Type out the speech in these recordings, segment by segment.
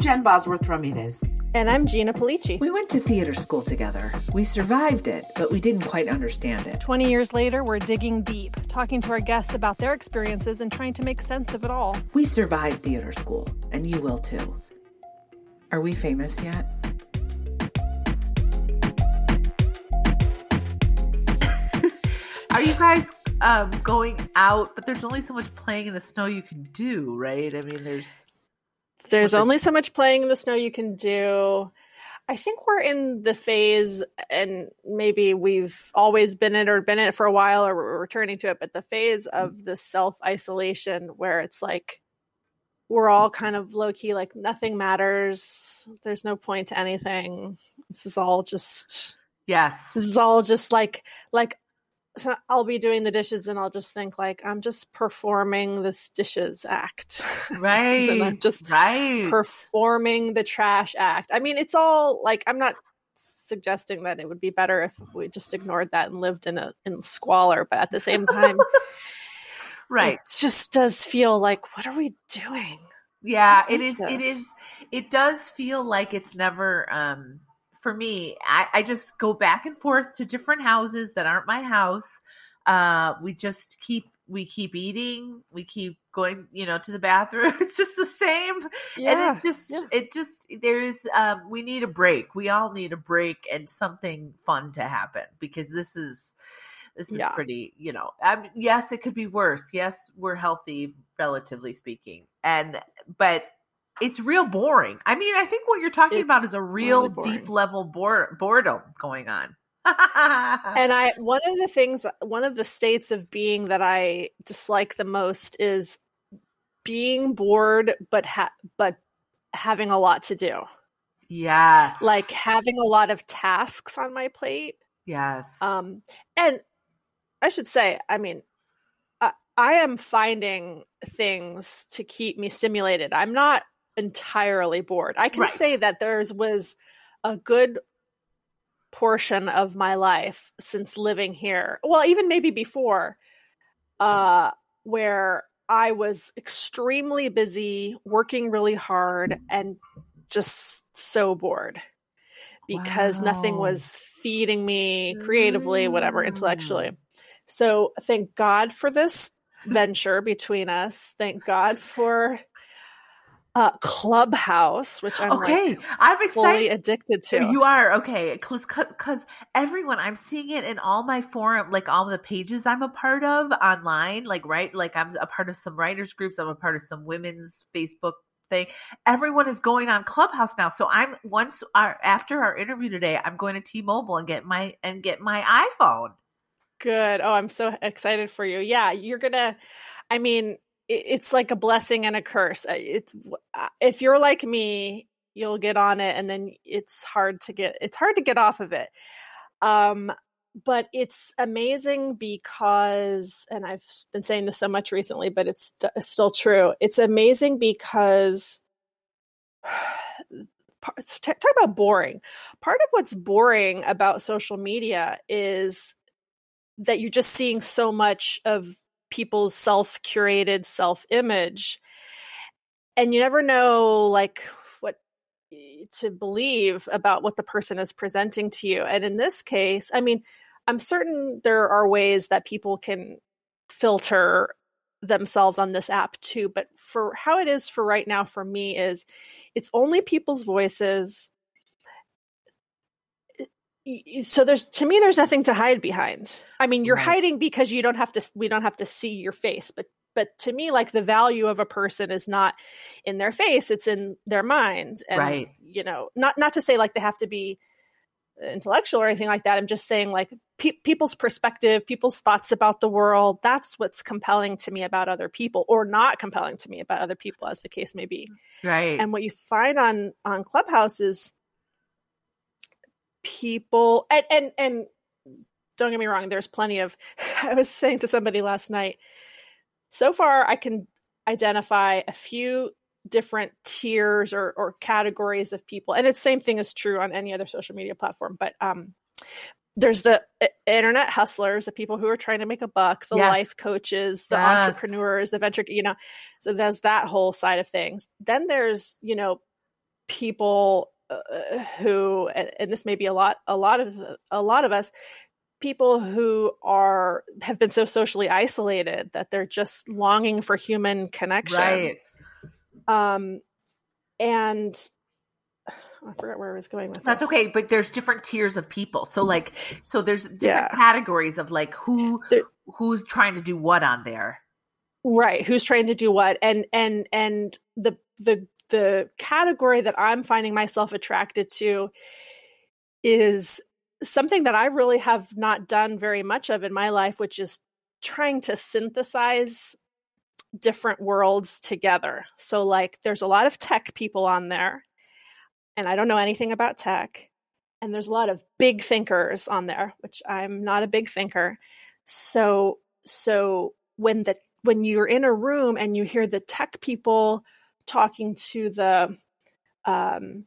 I'm Jen Bosworth Ramirez. And I'm Gina Pulice. We went to theater school together. We survived it, but we didn't quite understand it. 20 years later, we're digging deep, talking to our guests about their experiences and trying to make sense of it all. We survived theater school, and you will too. Are we famous yet? Are you guys um, going out? But there's only so much playing in the snow you can do, right? I mean, there's there's only so much playing in the snow you can do. I think we're in the phase, and maybe we've always been in or been in it for a while, or we're returning to it, but the phase of the self isolation where it's like we're all kind of low key, like nothing matters. There's no point to anything. This is all just yes. This is all just like like so I'll be doing the dishes and I'll just think like I'm just performing this dishes act. Right. and I'm just right. performing the trash act. I mean, it's all like I'm not suggesting that it would be better if we just ignored that and lived in a in squalor, but at the same time right. It just does feel like what are we doing? Yeah, it is, it is it does feel like it's never um for me, I, I just go back and forth to different houses that aren't my house. Uh, we just keep we keep eating, we keep going, you know, to the bathroom. It's just the same, yeah, and it's just yeah. it just there's um, we need a break. We all need a break and something fun to happen because this is this is yeah. pretty you know um, yes it could be worse yes we're healthy relatively speaking and but it's real boring. I mean, I think what you're talking it, about is a real really deep level bore- boredom going on. and I one of the things one of the states of being that I dislike the most is being bored but ha- but having a lot to do. Yes. Like having a lot of tasks on my plate. Yes. Um and I should say, I mean, I, I am finding things to keep me stimulated. I'm not entirely bored. I can right. say that there's was a good portion of my life since living here. Well, even maybe before uh where I was extremely busy, working really hard and just so bored because wow. nothing was feeding me creatively, whatever, intellectually. Mm. So thank God for this venture between us. Thank God for uh, Clubhouse, which I'm okay. Like I'm excited. fully addicted to. You are okay, because because everyone I'm seeing it in all my forum, like all the pages I'm a part of online, like right, like I'm a part of some writers groups. I'm a part of some women's Facebook thing. Everyone is going on Clubhouse now, so I'm once our after our interview today, I'm going to T-Mobile and get my and get my iPhone. Good. Oh, I'm so excited for you. Yeah, you're gonna. I mean, it's like a blessing and a curse. Uh, it's uh, if you're like me, you'll get on it and then it's hard to get it's hard to get off of it. Um but it's amazing because and I've been saying this so much recently, but it's, it's still true. It's amazing because talk about boring. Part of what's boring about social media is that you're just seeing so much of people's self curated self image. And you never know, like, what eh, to believe about what the person is presenting to you. And in this case, I mean, I'm certain there are ways that people can filter themselves on this app too but for how it is for right now for me is it's only people's voices so there's to me there's nothing to hide behind. I mean you're right. hiding because you don't have to we don't have to see your face but but to me like the value of a person is not in their face it's in their mind. And right. you know not not to say like they have to be intellectual or anything like that. I'm just saying like pe- people's perspective people's thoughts about the world that's what's compelling to me about other people or not compelling to me about other people as the case may be. Right. And what you find on on clubhouse is people and and and don't get me wrong there's plenty of i was saying to somebody last night so far i can identify a few different tiers or, or categories of people and it's same thing is true on any other social media platform but um there's the uh, internet hustlers the people who are trying to make a buck the yes. life coaches the yes. entrepreneurs the venture you know so there's that whole side of things then there's you know people uh, who and, and, this may be a lot a lot of a lot of us people who are have been so socially isolated that they're just longing for human connection right um and I forgot where I was going with That's this. okay, but there's different tiers of people. So like so there's different yeah. categories of like who there, who's trying to do what on there. Right, who's trying to do what and and and the the the category that I'm finding myself attracted to is something that I really have not done very much of in my life, which is trying to synthesize different worlds together. So, like, there's a lot of tech people on there, and I don't know anything about tech. And there's a lot of big thinkers on there, which I'm not a big thinker. So, so when the when you're in a room and you hear the tech people talking to the um,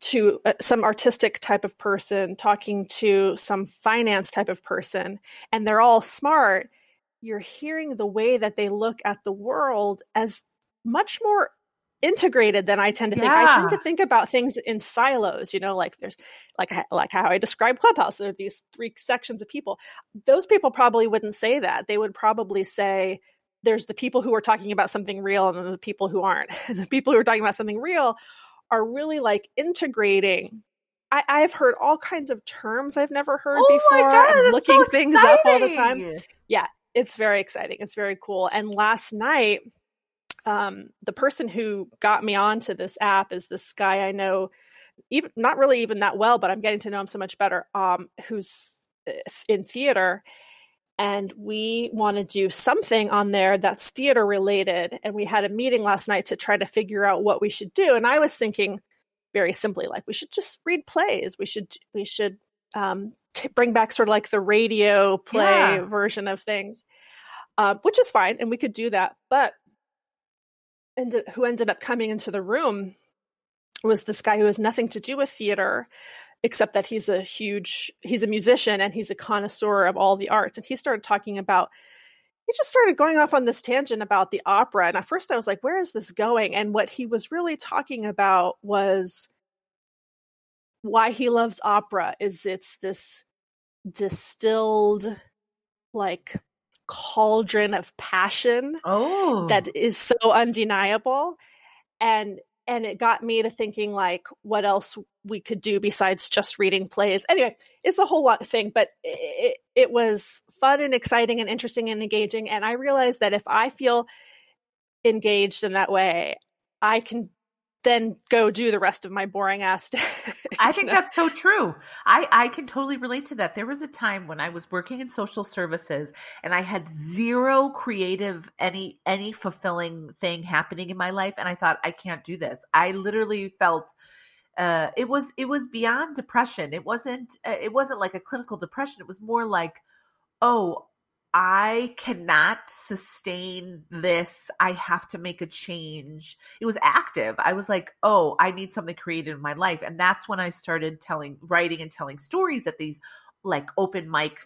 to uh, some artistic type of person, talking to some finance type of person, and they're all smart, you're hearing the way that they look at the world as much more integrated than I tend to think. I tend to think about things in silos, you know, like there's like like how I describe Clubhouse. There are these three sections of people. Those people probably wouldn't say that. They would probably say there's the people who are talking about something real and then the people who aren't. And the people who are talking about something real are really like integrating. I, have heard all kinds of terms I've never heard oh before. God, I'm looking so things up all the time. Yeah, it's very exciting. It's very cool. And last night, um, the person who got me onto this app is this guy I know, even not really even that well, but I'm getting to know him so much better. Um, who's uh, in theater, and we want to do something on there that's theater related. And we had a meeting last night to try to figure out what we should do. And I was thinking very simply, like we should just read plays. We should we should um, t- bring back sort of like the radio play yeah. version of things, uh, which is fine, and we could do that. But ended, who ended up coming into the room was this guy who has nothing to do with theater except that he's a huge he's a musician and he's a connoisseur of all the arts. And he started talking about he just started going off on this tangent about the opera. And at first i was like where is this going? And what he was really talking about was why he loves opera is it's this distilled like cauldron of passion oh. that is so undeniable. And and it got me to thinking like what else we could do besides just reading plays anyway it's a whole lot of thing but it, it was fun and exciting and interesting and engaging and i realized that if i feel engaged in that way i can then go do the rest of my boring ass. I think that's so true. I I can totally relate to that. There was a time when I was working in social services and I had zero creative any any fulfilling thing happening in my life and I thought I can't do this. I literally felt uh it was it was beyond depression. It wasn't uh, it wasn't like a clinical depression. It was more like oh, I cannot sustain this. I have to make a change. It was active. I was like, oh, I need something creative in my life. And that's when I started telling, writing and telling stories at these like open mic,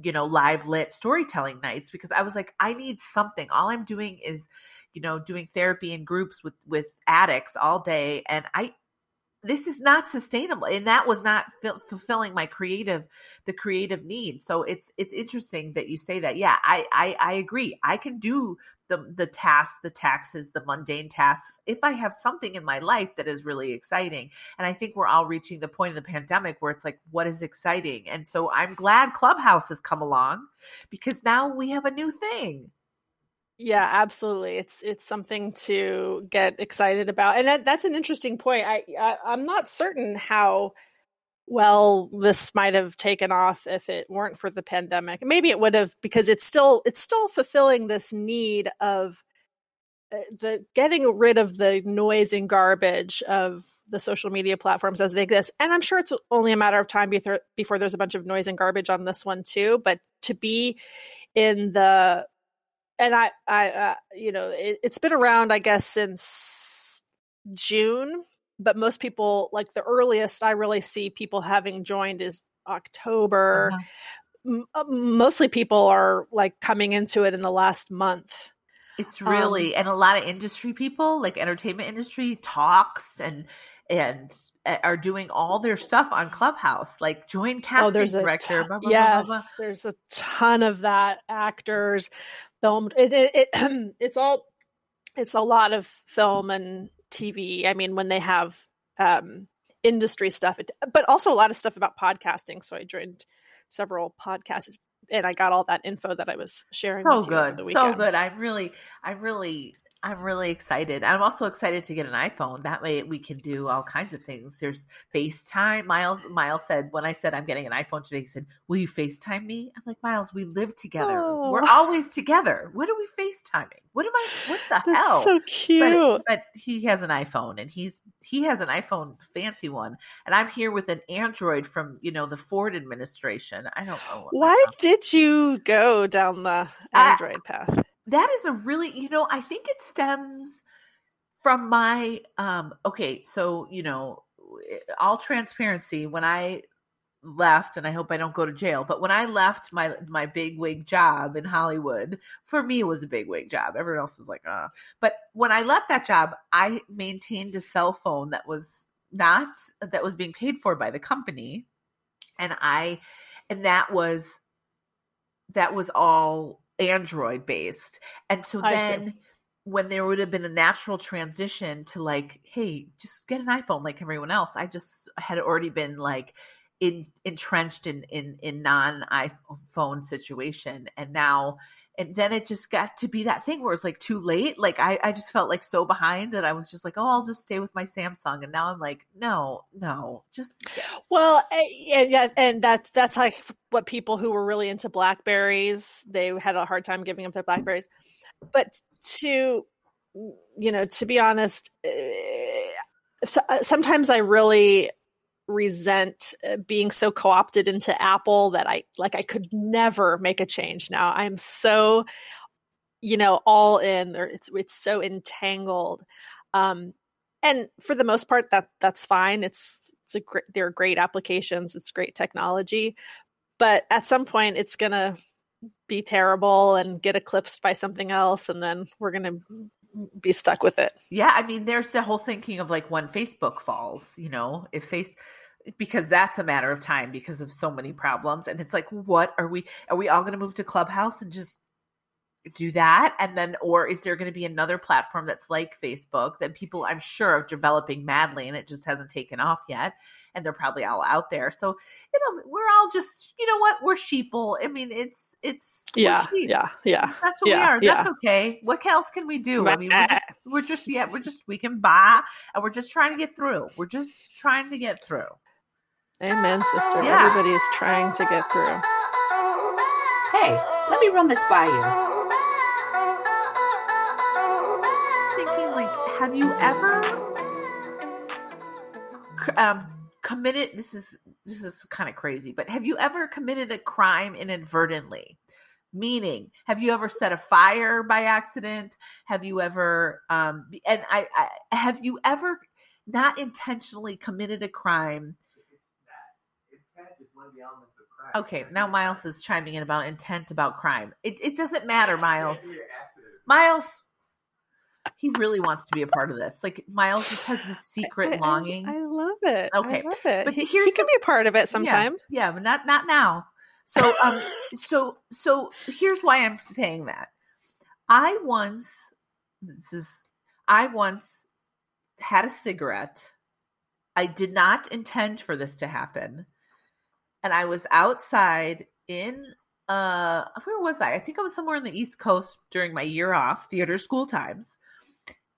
you know, live lit storytelling nights because I was like, I need something. All I'm doing is, you know, doing therapy in groups with with addicts all day and I this is not sustainable and that was not f- fulfilling my creative the creative need. So it's it's interesting that you say that. Yeah I, I i agree. I can do the the tasks the taxes the mundane tasks if i have something in my life that is really exciting. And i think we're all reaching the point of the pandemic where it's like what is exciting? And so i'm glad clubhouse has come along because now we have a new thing yeah, absolutely. It's it's something to get excited about, and that, that's an interesting point. I, I I'm not certain how well this might have taken off if it weren't for the pandemic. Maybe it would have because it's still it's still fulfilling this need of uh, the getting rid of the noise and garbage of the social media platforms as they exist. And I'm sure it's only a matter of time before before there's a bunch of noise and garbage on this one too. But to be in the and I, I, uh, you know, it, it's been around, I guess, since June. But most people, like the earliest I really see people having joined is October. Uh-huh. M- mostly people are like coming into it in the last month. It's really, um, and a lot of industry people, like entertainment industry, talks and and are doing all their stuff on Clubhouse, like join casting oh, there's a director. Blah, blah, yes, blah, there's a ton of that. Actors, filmed. It, it, it it's all it's a lot of film and TV. I mean, when they have um, industry stuff, it, but also a lot of stuff about podcasting. So I joined several podcasts and I got all that info that I was sharing. So good, so good. I'm really, I'm really I'm really excited. I'm also excited to get an iPhone. That way we can do all kinds of things. There's FaceTime. Miles Miles said when I said I'm getting an iPhone today, he said, Will you FaceTime me? I'm like, Miles, we live together. Oh. We're always together. What are we FaceTiming? What am I what the That's hell? So cute. But, but, he has an iPhone and he's he has an iPhone fancy one. And I'm here with an Android from, you know, the Ford administration. I don't know. Why did you go down the Android I, path? That is a really you know i think it stems from my um okay so you know all transparency when i left and i hope i don't go to jail but when i left my my big wig job in hollywood for me it was a big wig job. Everyone else was like uh. But when i left that job i maintained a cell phone that was not that was being paid for by the company and i and that was that was all Android based. And so then when there would have been a natural transition to like, hey, just get an iPhone like everyone else, I just had already been like in entrenched in in in non iPhone situation. And now and then it just got to be that thing where it's like too late. Like I, I just felt like so behind that I was just like, oh, I'll just stay with my Samsung. And now I'm like, no, no, just. Well, eh, yeah, yeah, and that's that's like what people who were really into Blackberries they had a hard time giving up their Blackberries, but to you know, to be honest, uh, sometimes I really resent uh, being so co-opted into Apple that I like I could never make a change now. I'm so you know all in or it's it's so entangled. Um and for the most part that that's fine. It's it's a great they're great applications, it's great technology, but at some point it's going to be terrible and get eclipsed by something else and then we're going to be stuck with it. Yeah, I mean, there's the whole thinking of like when Facebook falls, you know, if face because that's a matter of time because of so many problems, and it's like, what are we? Are we all going to move to Clubhouse and just do that? And then or is there going to be another platform that's like facebook that people i'm sure are developing madly and it just hasn't taken off yet and they're probably all out there. So you know we're all just you know what? We're sheeple. I mean it's it's yeah yeah yeah that's what yeah, we are yeah. that's okay. What else can we do? I mean we're just, we're just yeah we're just we can buy and we're just trying to get through. We're just trying to get through amen sister. Yeah. everybody is trying to get through. Hey let me run this by you. Thinking, like, have you ever um, committed this is this is kind of crazy but have you ever committed a crime inadvertently? Meaning have you ever set a fire by accident? Have you ever um and i, I have you ever not intentionally committed a crime okay now miles is chiming in about intent about crime it, it doesn't matter miles miles he really wants to be a part of this. Like Miles just has this secret I, longing. I, I, love it. Okay, love it. But he, he can be a part of it sometime. Yeah, yeah, but not not now. So um, so so here's why I'm saying that. I once this is I once had a cigarette. I did not intend for this to happen. And I was outside in uh where was I? I think I was somewhere on the East Coast during my year off, theater school times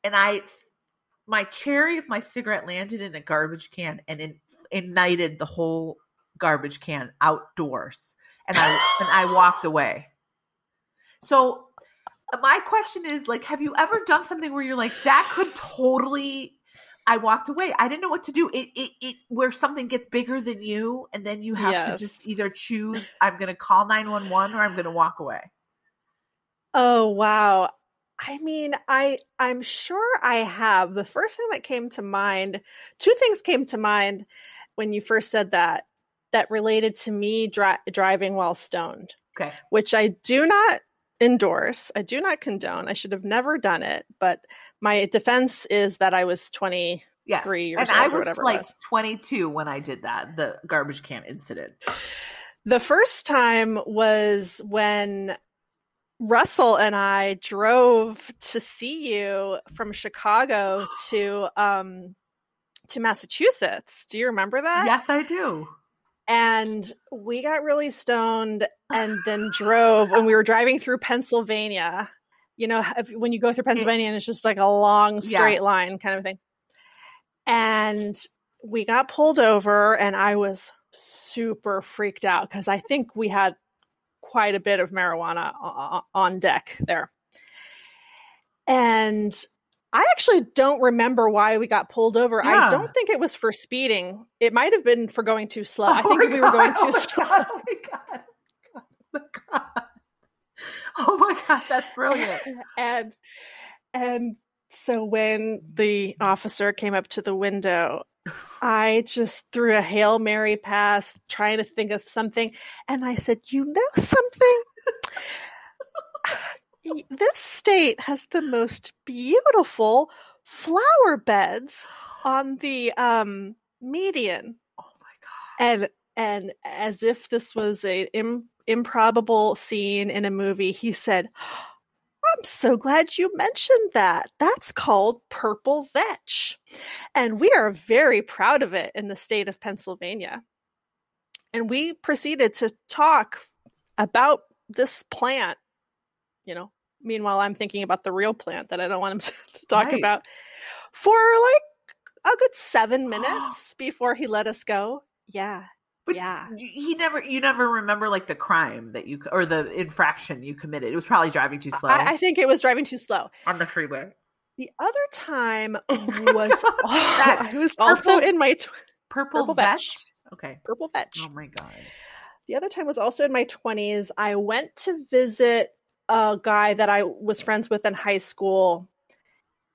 and I my cherry of my cigarette landed in a garbage can and it ignited the whole garbage can outdoors and I and I walked away. So my question is like have you ever done something where you're like that could totally I walked away. I didn't know what to do. It it, it where something gets bigger than you and then you have yes. to just either choose I'm going to call 911 or I'm going to walk away. Oh wow. I mean, I I'm sure I have. The first thing that came to mind, two things came to mind when you first said that that related to me dri- driving while stoned. Okay. Which I do not endorse. I do not condone. I should have never done it, but my defense is that I was 20 yes. three years and old I was whatever like was. 22 when I did that, the garbage can incident. The first time was when Russell and I drove to see you from Chicago to um to Massachusetts. Do you remember that? Yes, I do. And we got really stoned and then drove when we were driving through Pennsylvania. You know, when you go through mm. Pennsylvania and it's just like a long straight yes. line kind of thing. And we got pulled over and I was super freaked out because I think we had quite a bit of marijuana on deck there. And I actually don't remember why we got pulled over. Yeah. I don't think it was for speeding. It might have been for going too slow. Oh I think we God. were going too oh slow. God. Oh my God. Oh my God. Oh my God, that's brilliant. and and so when the officer came up to the window, I just threw a Hail Mary pass trying to think of something. And I said, You know something? this state has the most beautiful flower beds on the um, median. Oh my god! And and as if this was a Im- improbable scene in a movie, he said, I'm so glad you mentioned that. That's called purple vetch. And we are very proud of it in the state of Pennsylvania. And we proceeded to talk about this plant, you know, meanwhile I'm thinking about the real plant that I don't want him to, talk right. about for like a good 7 minutes before he let us go. Yeah. But yeah. He never, you never remember like the crime that you, or the infraction you committed. It was probably driving too slow. I, I think it was driving too slow. On the freeway. The other time oh was, oh, I was purple, also in my tw- purple, purple vetch. Okay. Purple vetch. Oh my God. The other time was also in my 20s. I went to visit a guy that I was friends with in high school.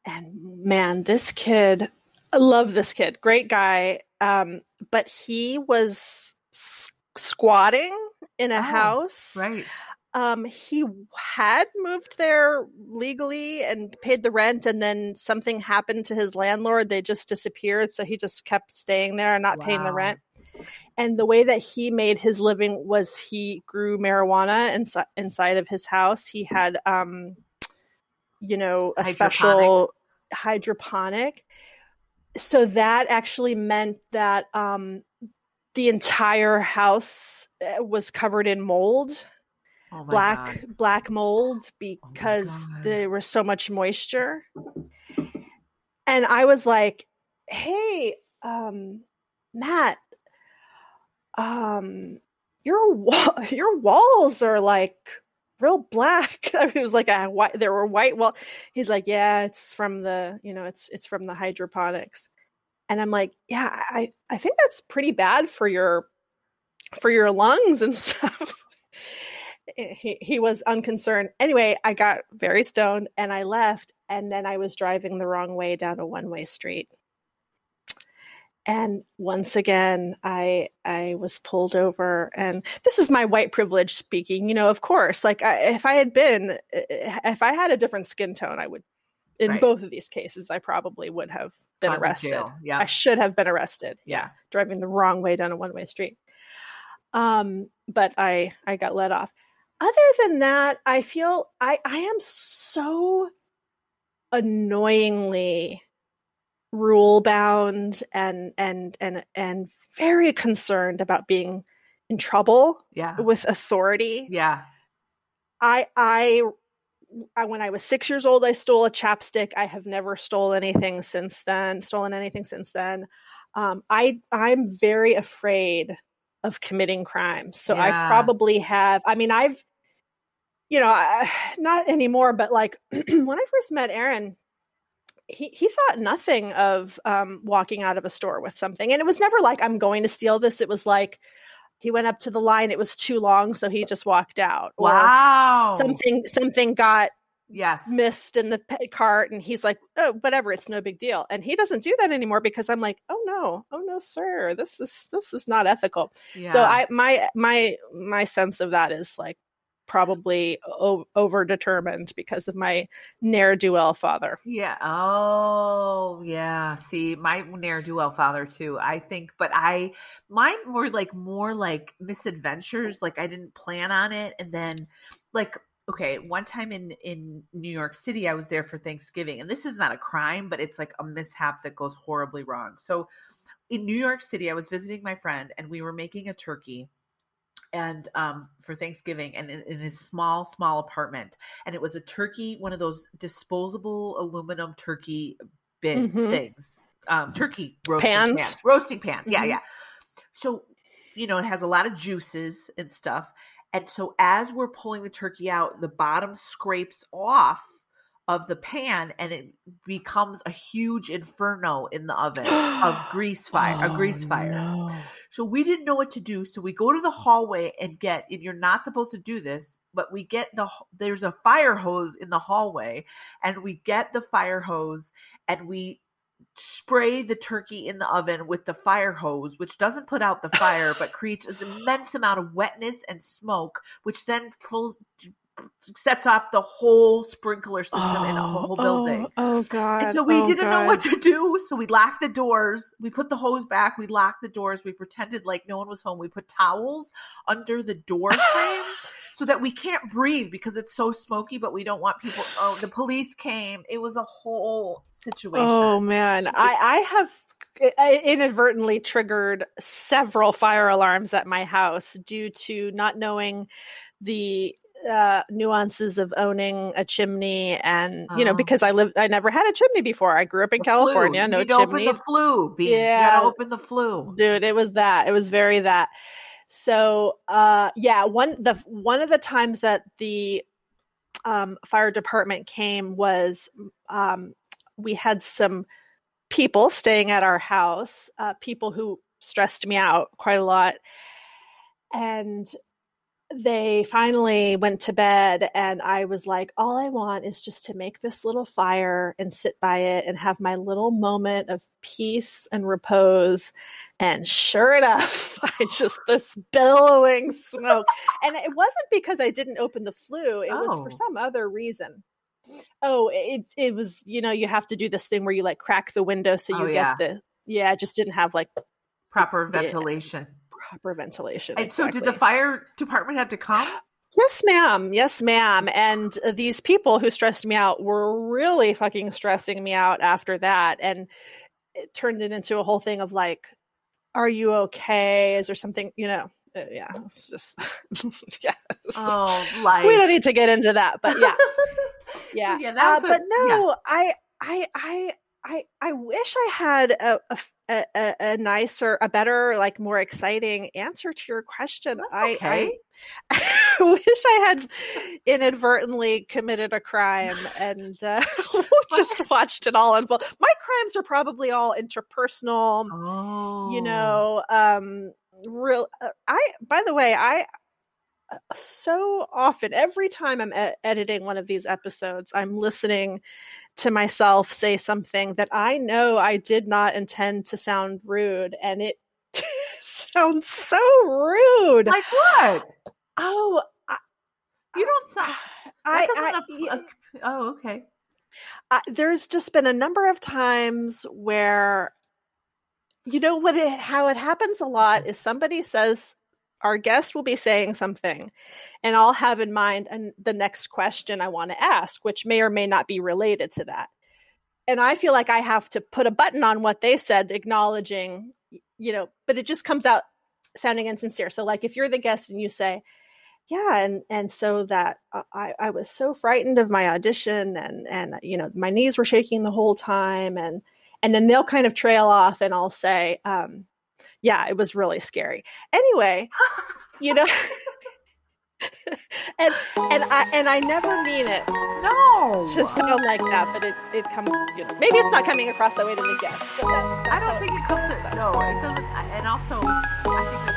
And man, this kid, I love this kid. Great guy. Um, but he was s- squatting in a oh, house. Right. Um, he had moved there legally and paid the rent, and then something happened to his landlord. They just disappeared, so he just kept staying there and not wow. paying the rent. And the way that he made his living was he grew marijuana inside inside of his house. He had, um, you know, a special hydroponic. so that actually meant that um, the entire house uh, was covered in mold. Oh black God. black mold oh because oh there was so much moisture. And i was like hey um, matt um your wall your walls are like real black. It was like a white. There were white. Well, he's like, yeah, it's from the you know, it's it's from the hydroponics, and I'm like, yeah, I I think that's pretty bad for your for your lungs and stuff. he he was unconcerned. Anyway, I got very stoned and I left, and then I was driving the wrong way down a one way street and once again i i was pulled over. And this is my white privilege speaking you know of course like I, if i had been if i had a different skin tone i would in right. both of these cases i probably would have been arrested. yeah. I should have been arrested. Yeah. yeah. Driving the wrong way down a one-way street. Um but i i got let off. Other than that i feel i i am so annoyingly rule bound and and and and very concerned about being in trouble yeah. with authority. Yeah. I I I, when I was six years old, I stole a chapstick. I have never stole anything since then. Stolen anything since then. Um, I I'm very afraid of committing crimes, so yeah. I probably have. I mean, I've, you know, I, not anymore, but like when I first met Aaron, he, he thought nothing of um, walking out of a store with something. And it was never like, I'm going to steal this. It was like, he went up to the line, it was too long, so he just walked out. Wow. Or something, something got yes missed in the cart and he's like oh whatever it's no big deal and he doesn't do that anymore because i'm like oh no oh no sir this is this is not ethical yeah. so i my my my sense of that is like probably o- over determined because of my ne'er do well father. Yeah. Oh, yeah. See, my ne'er do well father too. I think, but I mine were like more like misadventures. Like I didn't plan on it, and then like okay, one time in in New York City, I was there for Thanksgiving, and this is not a crime, but it's like a mishap that goes horribly wrong. So in New York City, I was visiting my friend, and we were making a turkey and um, for Thanksgiving, and in, in, his small, small apartment, and it was a turkey, one of those disposable aluminum turkey big mm-hmm. things, um, turkey roasting pans. pans. roasting pans. Mm-hmm. Yeah, yeah. So you know, it has a lot of juices and stuff, and so as we're pulling the turkey out, the bottom scrapes off of the pan and it becomes a huge inferno in the oven of grease fire, oh, a grease fire. No. So we didn't know what to do. So we go to the hallway and get, and you're not supposed to do this, but we get the, there's a fire hose in the hallway and we get the fire hose and we spray the turkey in the oven with the fire hose, which doesn't put out the fire, but creates an immense amount of wetness and smoke, which then pulls sets off the whole sprinkler system oh, in a oh, whole building. Oh, oh god. And so we oh, didn't god. know what to do. So we locked the doors. We put the hose back. We locked the doors. We pretended like no one was home. We put towels under the door frames so that we can't breathe because it's so smoky, but we don't want people oh the police came. It was a whole situation. Oh man. I I have I inadvertently triggered several fire alarms at my house due to not knowing the uh, nuances of owning a chimney and you know oh. because i lived i never had a chimney before i grew up in the california flu. no You'd chimney open the flue Bean. yeah open the flue dude it was that it was very that so uh yeah one the one of the times that the um fire department came was um we had some people staying at our house uh people who stressed me out quite a lot and they finally went to bed and I was like, all I want is just to make this little fire and sit by it and have my little moment of peace and repose. And sure enough, I just this billowing smoke. and it wasn't because I didn't open the flue, it oh. was for oh. some other reason. Oh, it it was, you know, you have to do this thing where you like crack the window so oh, you oh, get the yeah, I just didn't have like proper ventilation proper ventilation. And exactly. so, did the fire department have to come? Yes, ma'am. Yes, ma'am. And uh, these people who stressed me out were really fucking stressing me out after that. And it turned it into a whole thing of like, are you okay? Is there something, you know? Uh, yeah, it's just, yes. Oh, life. We don't need to get into that, but yeah. Yeah. so, yeah uh, but no, yeah. I, I, I, I, I wish I had a, a, a, a, nicer, a better, like more exciting answer to your question. I, okay. I, I, wish I had inadvertently committed a crime and uh, just watched it all unfold. My crimes are probably all interpersonal. Oh. You know, um, real. Uh, I. By the way, I so often every time i'm e- editing one of these episodes i'm listening to myself say something that I know I did not intend to sound rude, and it sounds so rude. Like what? Oh, I, you don't sound. I, I, a, oh, okay. there's just been a number of times where, you know, what it, how it happens a lot is somebody says our guest will be saying something and I'll have in mind an, the next question I want to ask, which may or may not be related to that. And I feel like I have to put a button on what they said, acknowledging, you know, but it just comes out sounding insincere. So, like, if you're the guest and you say, yeah and and so that uh, i i was so frightened of my audition and and you know my knees were shaking the whole time and and then they'll kind of trail off and i'll say um yeah, it was really scary. Anyway, you know, and and I and I never mean it. No, to sound like that, but it it comes. You know, maybe it's not coming across that way to the guests. But that, I don't think it comes. To, no, it doesn't. And also, I think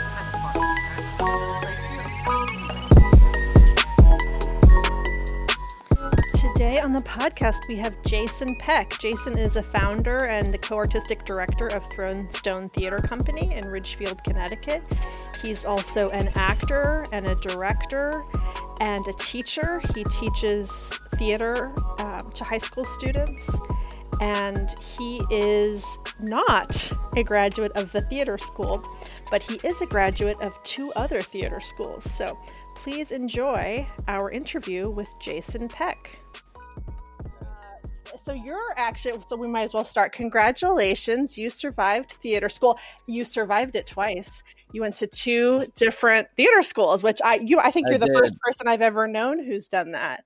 Today on the podcast, we have Jason Peck. Jason is a founder and the co artistic director of Thrown Stone Theater Company in Ridgefield, Connecticut. He's also an actor and a director, and a teacher. He teaches theater um, to high school students, and he is not a graduate of the theater school, but he is a graduate of two other theater schools. So please enjoy our interview with Jason Peck so you're actually so we might as well start. Congratulations. You survived theater school. You survived it twice. You went to two different theater schools which i you i think you're I the first person i've ever known who's done that.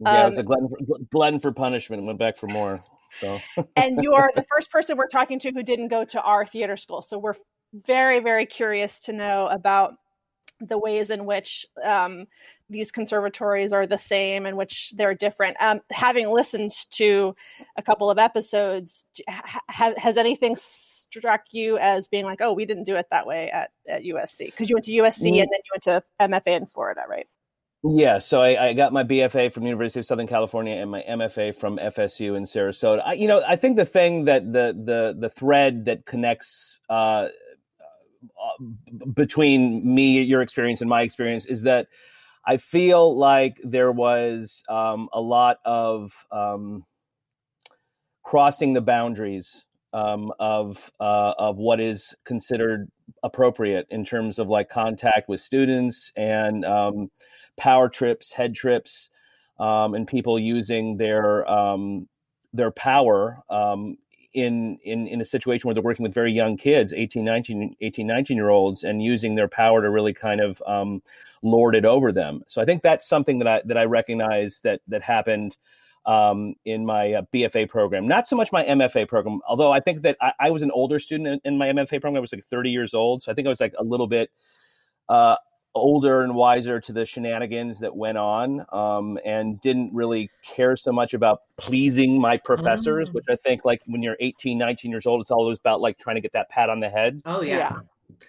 Yeah um, it's a glutton for, glutton for punishment. Went back for more so. And you are the first person we're talking to who didn't go to our theater school. So we're very very curious to know about the ways in which um, these conservatories are the same and which they're different. Um, having listened to a couple of episodes, ha- has anything struck you as being like, "Oh, we didn't do it that way at, at USC"? Because you went to USC mm-hmm. and then you went to MFA in Florida, right? Yeah, so I, I, got my BFA from the University of Southern California and my MFA from FSU in Sarasota. I, you know, I think the thing that the the the thread that connects uh, between me, your experience, and my experience is that I feel like there was um, a lot of um, crossing the boundaries um, of uh, of what is considered appropriate in terms of like contact with students and um, power trips, head trips, um, and people using their um, their power in, in, in a situation where they're working with very young kids 18 19 18 19 year olds and using their power to really kind of um, lord it over them. So i think that's something that i that i recognize that that happened um, in my uh, bfa program. Not so much my mfa program although i think that i, I was an older student in, in, my mfa program. I was like 30 years old so i think i was like a little bit uh, older and wiser to the shenanigans that went on um, and didn't really care so much about pleasing my professors, mm. which I think like when you're 18, 19 years old, it's always about like trying to get that pat on the head. Oh, yeah. yeah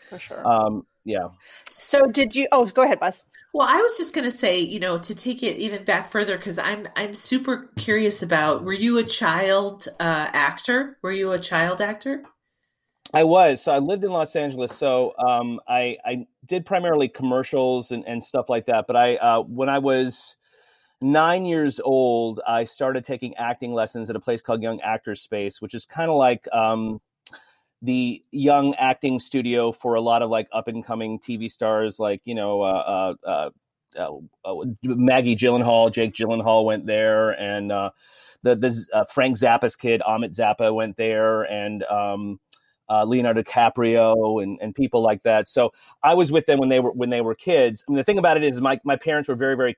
for sure. Um, yeah. So did you? Oh, go ahead, Buzz. Well, I was just going to say, you know, to take it even back further, because I'm I'm super curious about. Were you a child uh, actor? Were you a child actor? I was. So I lived in Los Angeles. So um, I, I did primarily commercials and, and stuff like that. But I, uh, when I was nine years old, I started taking acting lessons at a place called Young Actors Space, which is kind of like um, the young acting studio for a lot of like up and coming TV stars, like you know. Uh, uh, uh, uh, uh Maggie Gyllenhaal, Jake Gyllenhaal went there, and uh, the the Frank Zappa's kid, Ahmet Zappa, went there, and um, uh, Leonardo DiCaprio and, and people like that. So I was with them when they were when they were kids. I mean, the thing about it is my my parents were very very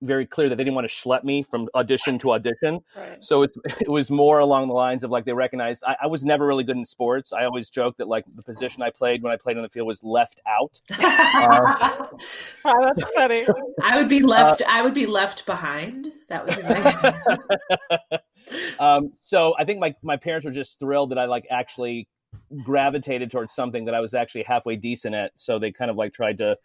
very clear that they didn't want to schlep me from audition to audition. Right. So it, it was more along the lines of like they recognized I, I, was never really good in sports. I always joke that like the position I played when I played on the field was left out. uh, oh, that's funny. I would be left. Uh, I would be left behind. That would be my. um, so I think my my parents were just thrilled that I like actually gravitated towards something that I was actually halfway decent at. So they kind of like tried to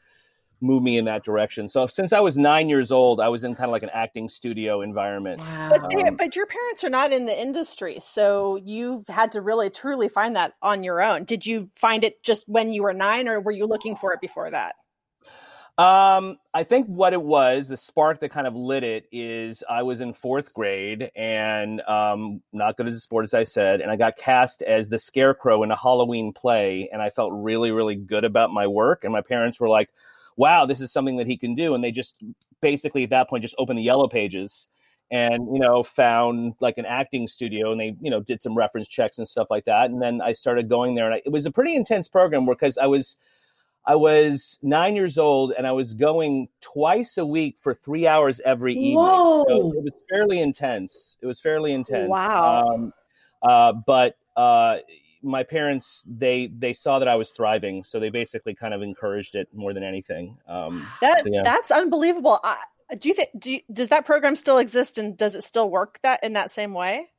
move me in that direction. So since I was nine years old, I was in kind of like an acting studio environment. Wow. But, they, um, but your parents are not in the industry, so you had to really truly find that on your own. Did you find it just when you were nine, or were you looking for it before that? Um, I think what it was, the spark that kind of lit it is I was in fourth grade and um, not good at the sport, as I said, and I got cast as the scarecrow in a Halloween play, and I felt really, really good about my work. And my parents were like, wow, this is something that he can do. And they just basically at that point just opened the yellow pages and you know found like an acting studio and they you know did some reference checks and stuff like that and then i started going there and I, it was a pretty intense program because i was I was nine years old and I was going twice a week for three hours every evening. Whoa. So it was fairly intense. It was fairly intense. Wow. Um, uh, but uh, my parents they they saw that I was thriving, so they basically kind of encouraged it more than anything. Um, that so yeah. that's unbelievable. I, do you think do you, does that program still exist and does it still work that in that same way?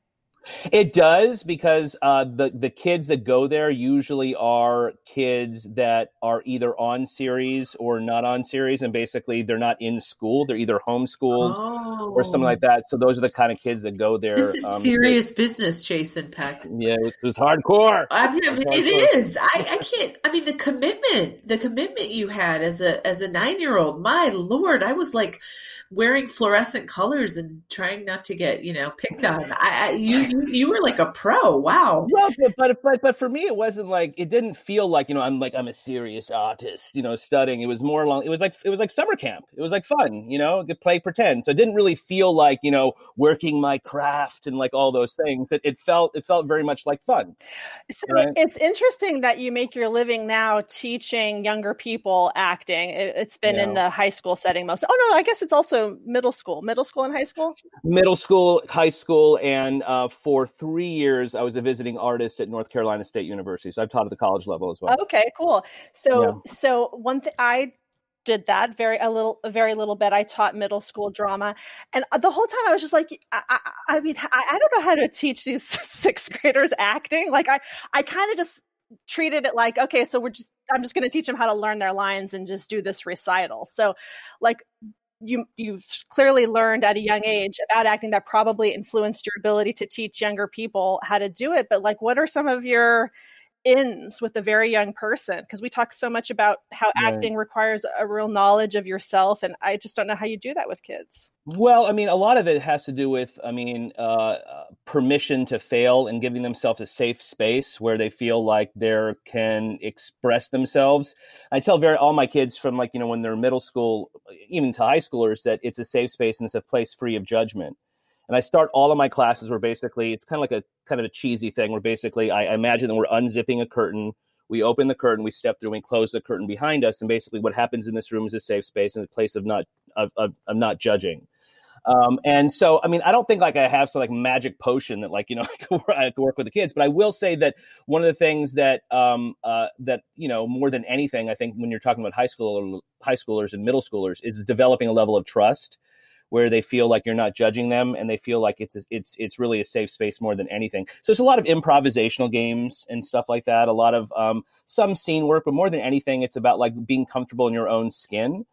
It does because uh, the the kids that go there usually are kids that are either on series or not on series, and basically they're not in school; they're either homeschooled oh. or something like oh. that. So those are the kind of kids that go there. This is um, serious they, business, Jason Peck. Yeah, it was, hardcore. I mean, it, it is. I, I can't. I mean, the commitment, the commitment you had as a as a nine year old. My lord, I was like wearing fluorescent colors and trying not to get you know picked on. I, I you you were like a pro. Wow. Yeah, but but but for me, it wasn't like it didn't feel like you know I'm like I'm a serious artist, you know, studying. It was more along. It was like it was like summer camp. It was like fun, you know, to play pretend. So it didn't really feel like you know working my craft and like all those things. It, it felt it felt very much like fun. So right? it's interesting that you make your living now teaching younger people acting. It, has been yeah. in the high school setting most. Oh no, I guess it's also middle school, middle school and high school. Middle school, high school, and uh, for three years, I was a visiting artist at North Carolina State University. So I've taught at the college level as well. Okay, cool. So, yeah. so one thing I did that very a little a very little bit i taught middle school drama and uh, the whole time i was just like i, I, I mean I, I, don't know how to teach these sixth graders acting like i i kind of just treated it like okay so we're just i'm just going to teach them how to learn their lines and just do this recital so like you you've clearly learned at a young age about acting that probably influenced your ability to teach younger people how to do it but like what are some of your ins with a very young person because we talk so much about how right. acting requires a real knowledge of yourself and i just don't know how you do that with kids. Well i mean a lot of it has to do with i mean uh, uh, permission to fail and giving themselves a safe space where they feel like they can express themselves. I tell very all my kids from like you know when they're middle school even to high schoolers that it's a safe space and it's a place free of judgment and I start all of my classes where basically it's kind of like a kind of a cheesy thing where basically I, I imagine that we're unzipping a curtain. We open the curtain, we step through, and we close the curtain behind us. And basically, what happens in this room is a safe space and a place of not of, of, of not judging. Um, and so, I mean, I don't think like I have some like magic potion that like you know I can work with the kids, but I will say that one of the things that um, uh, that you know more than anything, I think when you're talking about high school high schoolers and middle schoolers, is developing a level of trust where they feel like you're not judging them and they feel like it's it's it's really a safe space more than anything. So it's a lot of improvisational games and stuff like that. A lot of um, some scene work, but more than anything, it's about like being comfortable in your own skin.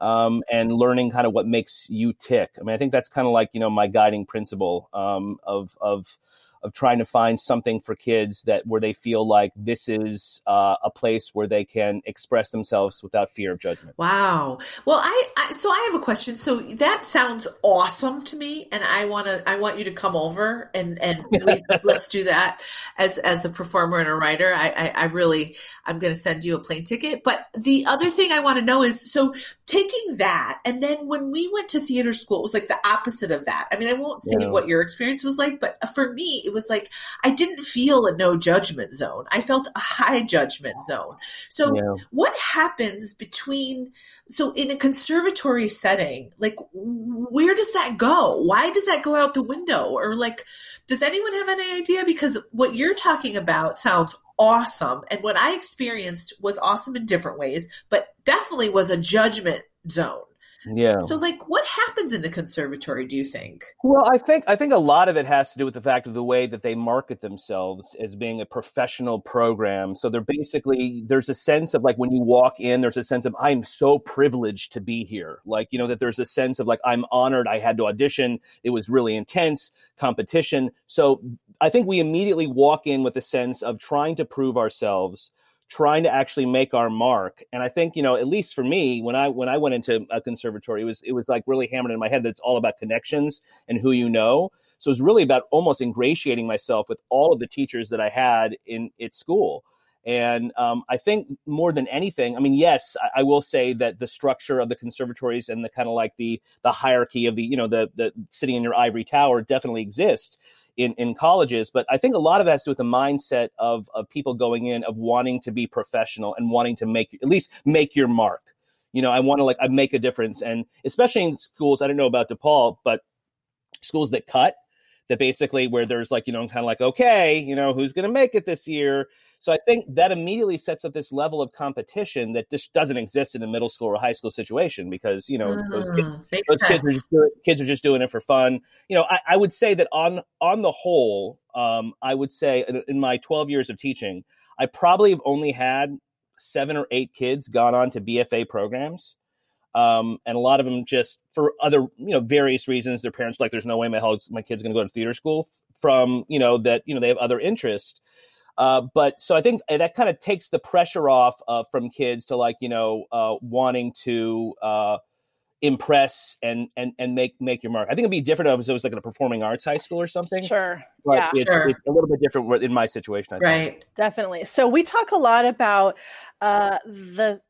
Um, and learning kind of what makes you tick. I mean, I think that's kind of like you know my guiding principle um, of of of trying to find something for kids that where they feel like this is uh, a place where they can express themselves without fear of judgment. Wow. Well, I, I so I have a question. So that sounds awesome to me, and I want to I want you to come over and and we, let's do that as as a performer and a writer. I I, I really I'm going to send you a plane ticket. But the other thing I want to know is so taking that and then when we went to theater school, it was like the opposite of that. I mean, I won't say yeah. what your experience was like, but for me, it was like I didn't feel a no judgment zone. I felt a high judgment zone. So yeah. what happens between so in a conservatory setting, like where does that go? Why does that go out the window? Or like does anyone have any idea because what you're talking about sounds awesome and what I experienced was awesome in different ways, but definitely was a judgment zone. Yeah. So like what happens in a conservatory, do you think? Well, I think I think a lot of it has to do with the fact of the way that they market themselves as being a professional program. So they're basically there's a sense of like when you walk in, there's a sense of I'm so privileged to be here. Like, you know, that there's a sense of like I'm honored I had to audition. It was really intense competition. So I think we immediately walk in with a sense of trying to prove ourselves trying to actually make our mark. And I think, you know, at least for me, when I when I went into a conservatory, it was it was like really hammered in my head that it's all about connections and who you know. So it was really about almost ingratiating myself with all of the teachers that I had in at school. And um, I think more than anything, I mean, yes, I, I, will say that the structure of the conservatories and the kind of like the the hierarchy of the you know the the sitting in your ivory tower definitely exists in, in colleges. But I think a lot of that has to do with the mindset of, of people going in of wanting to be professional and wanting to make at least make your mark. You know, I want to like I make a difference, and especially in schools. I don't know about DePaul, but schools that cut that basically where there's like you know kind of like okay, you know who's going to make it this year. So I think that immediately sets up this level of competition that just doesn't exist in a middle school or high school situation because you know uh, those, kids, those kids, are just doing, kids are just doing it for fun. You know, I, I would say that on on the whole, um, I would say in, in my 12 years of teaching, I probably have only had seven or eight kids gone on to BFA programs. Um, and a lot of them just for other you know various reasons their parents like there's no way my my kid's going to go to theater school from you know that you know they have other interests uh, but so I think that kind of takes the pressure off uh, from kids to like you know uh, wanting to uh, impress and and and make make your mark. I think it'd be different if it was like a performing arts high school or something. Sure, but yeah, it's, sure. it's a little bit different in my situation. I right, think. definitely. So we talk a lot about uh, the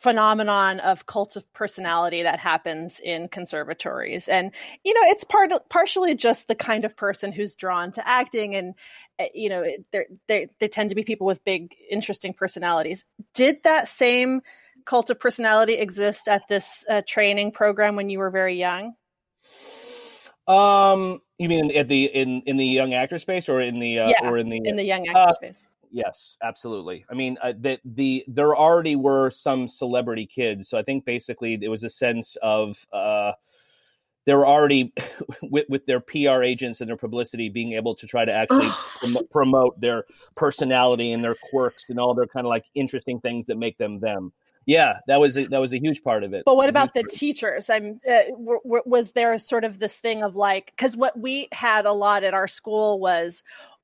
phenomenon of cult of personality that happens in conservatories. And you know it's part partially just the kind of person who's drawn to acting and eh, you know they they tend to be people with big interesting personalities. Did that same cult of personality exist at this uh, training program when you were very young? Um you mean at the in in the young actor space or in the uh, yeah, or in the in the young actor uh, space yes absolutely. I mean uh, the, the there already were some celebrity kids so i think basically it was a sense of uh they were already with, with their pr agents and their publicity being able to try to actually prom- promote their personality and their quirks and all their kind of like interesting things that make them them. Yeah that was a, that was a huge part of it. But what about the teachers? I'm uh, w- w- was there sort of this thing of like because what we had a lot at our school was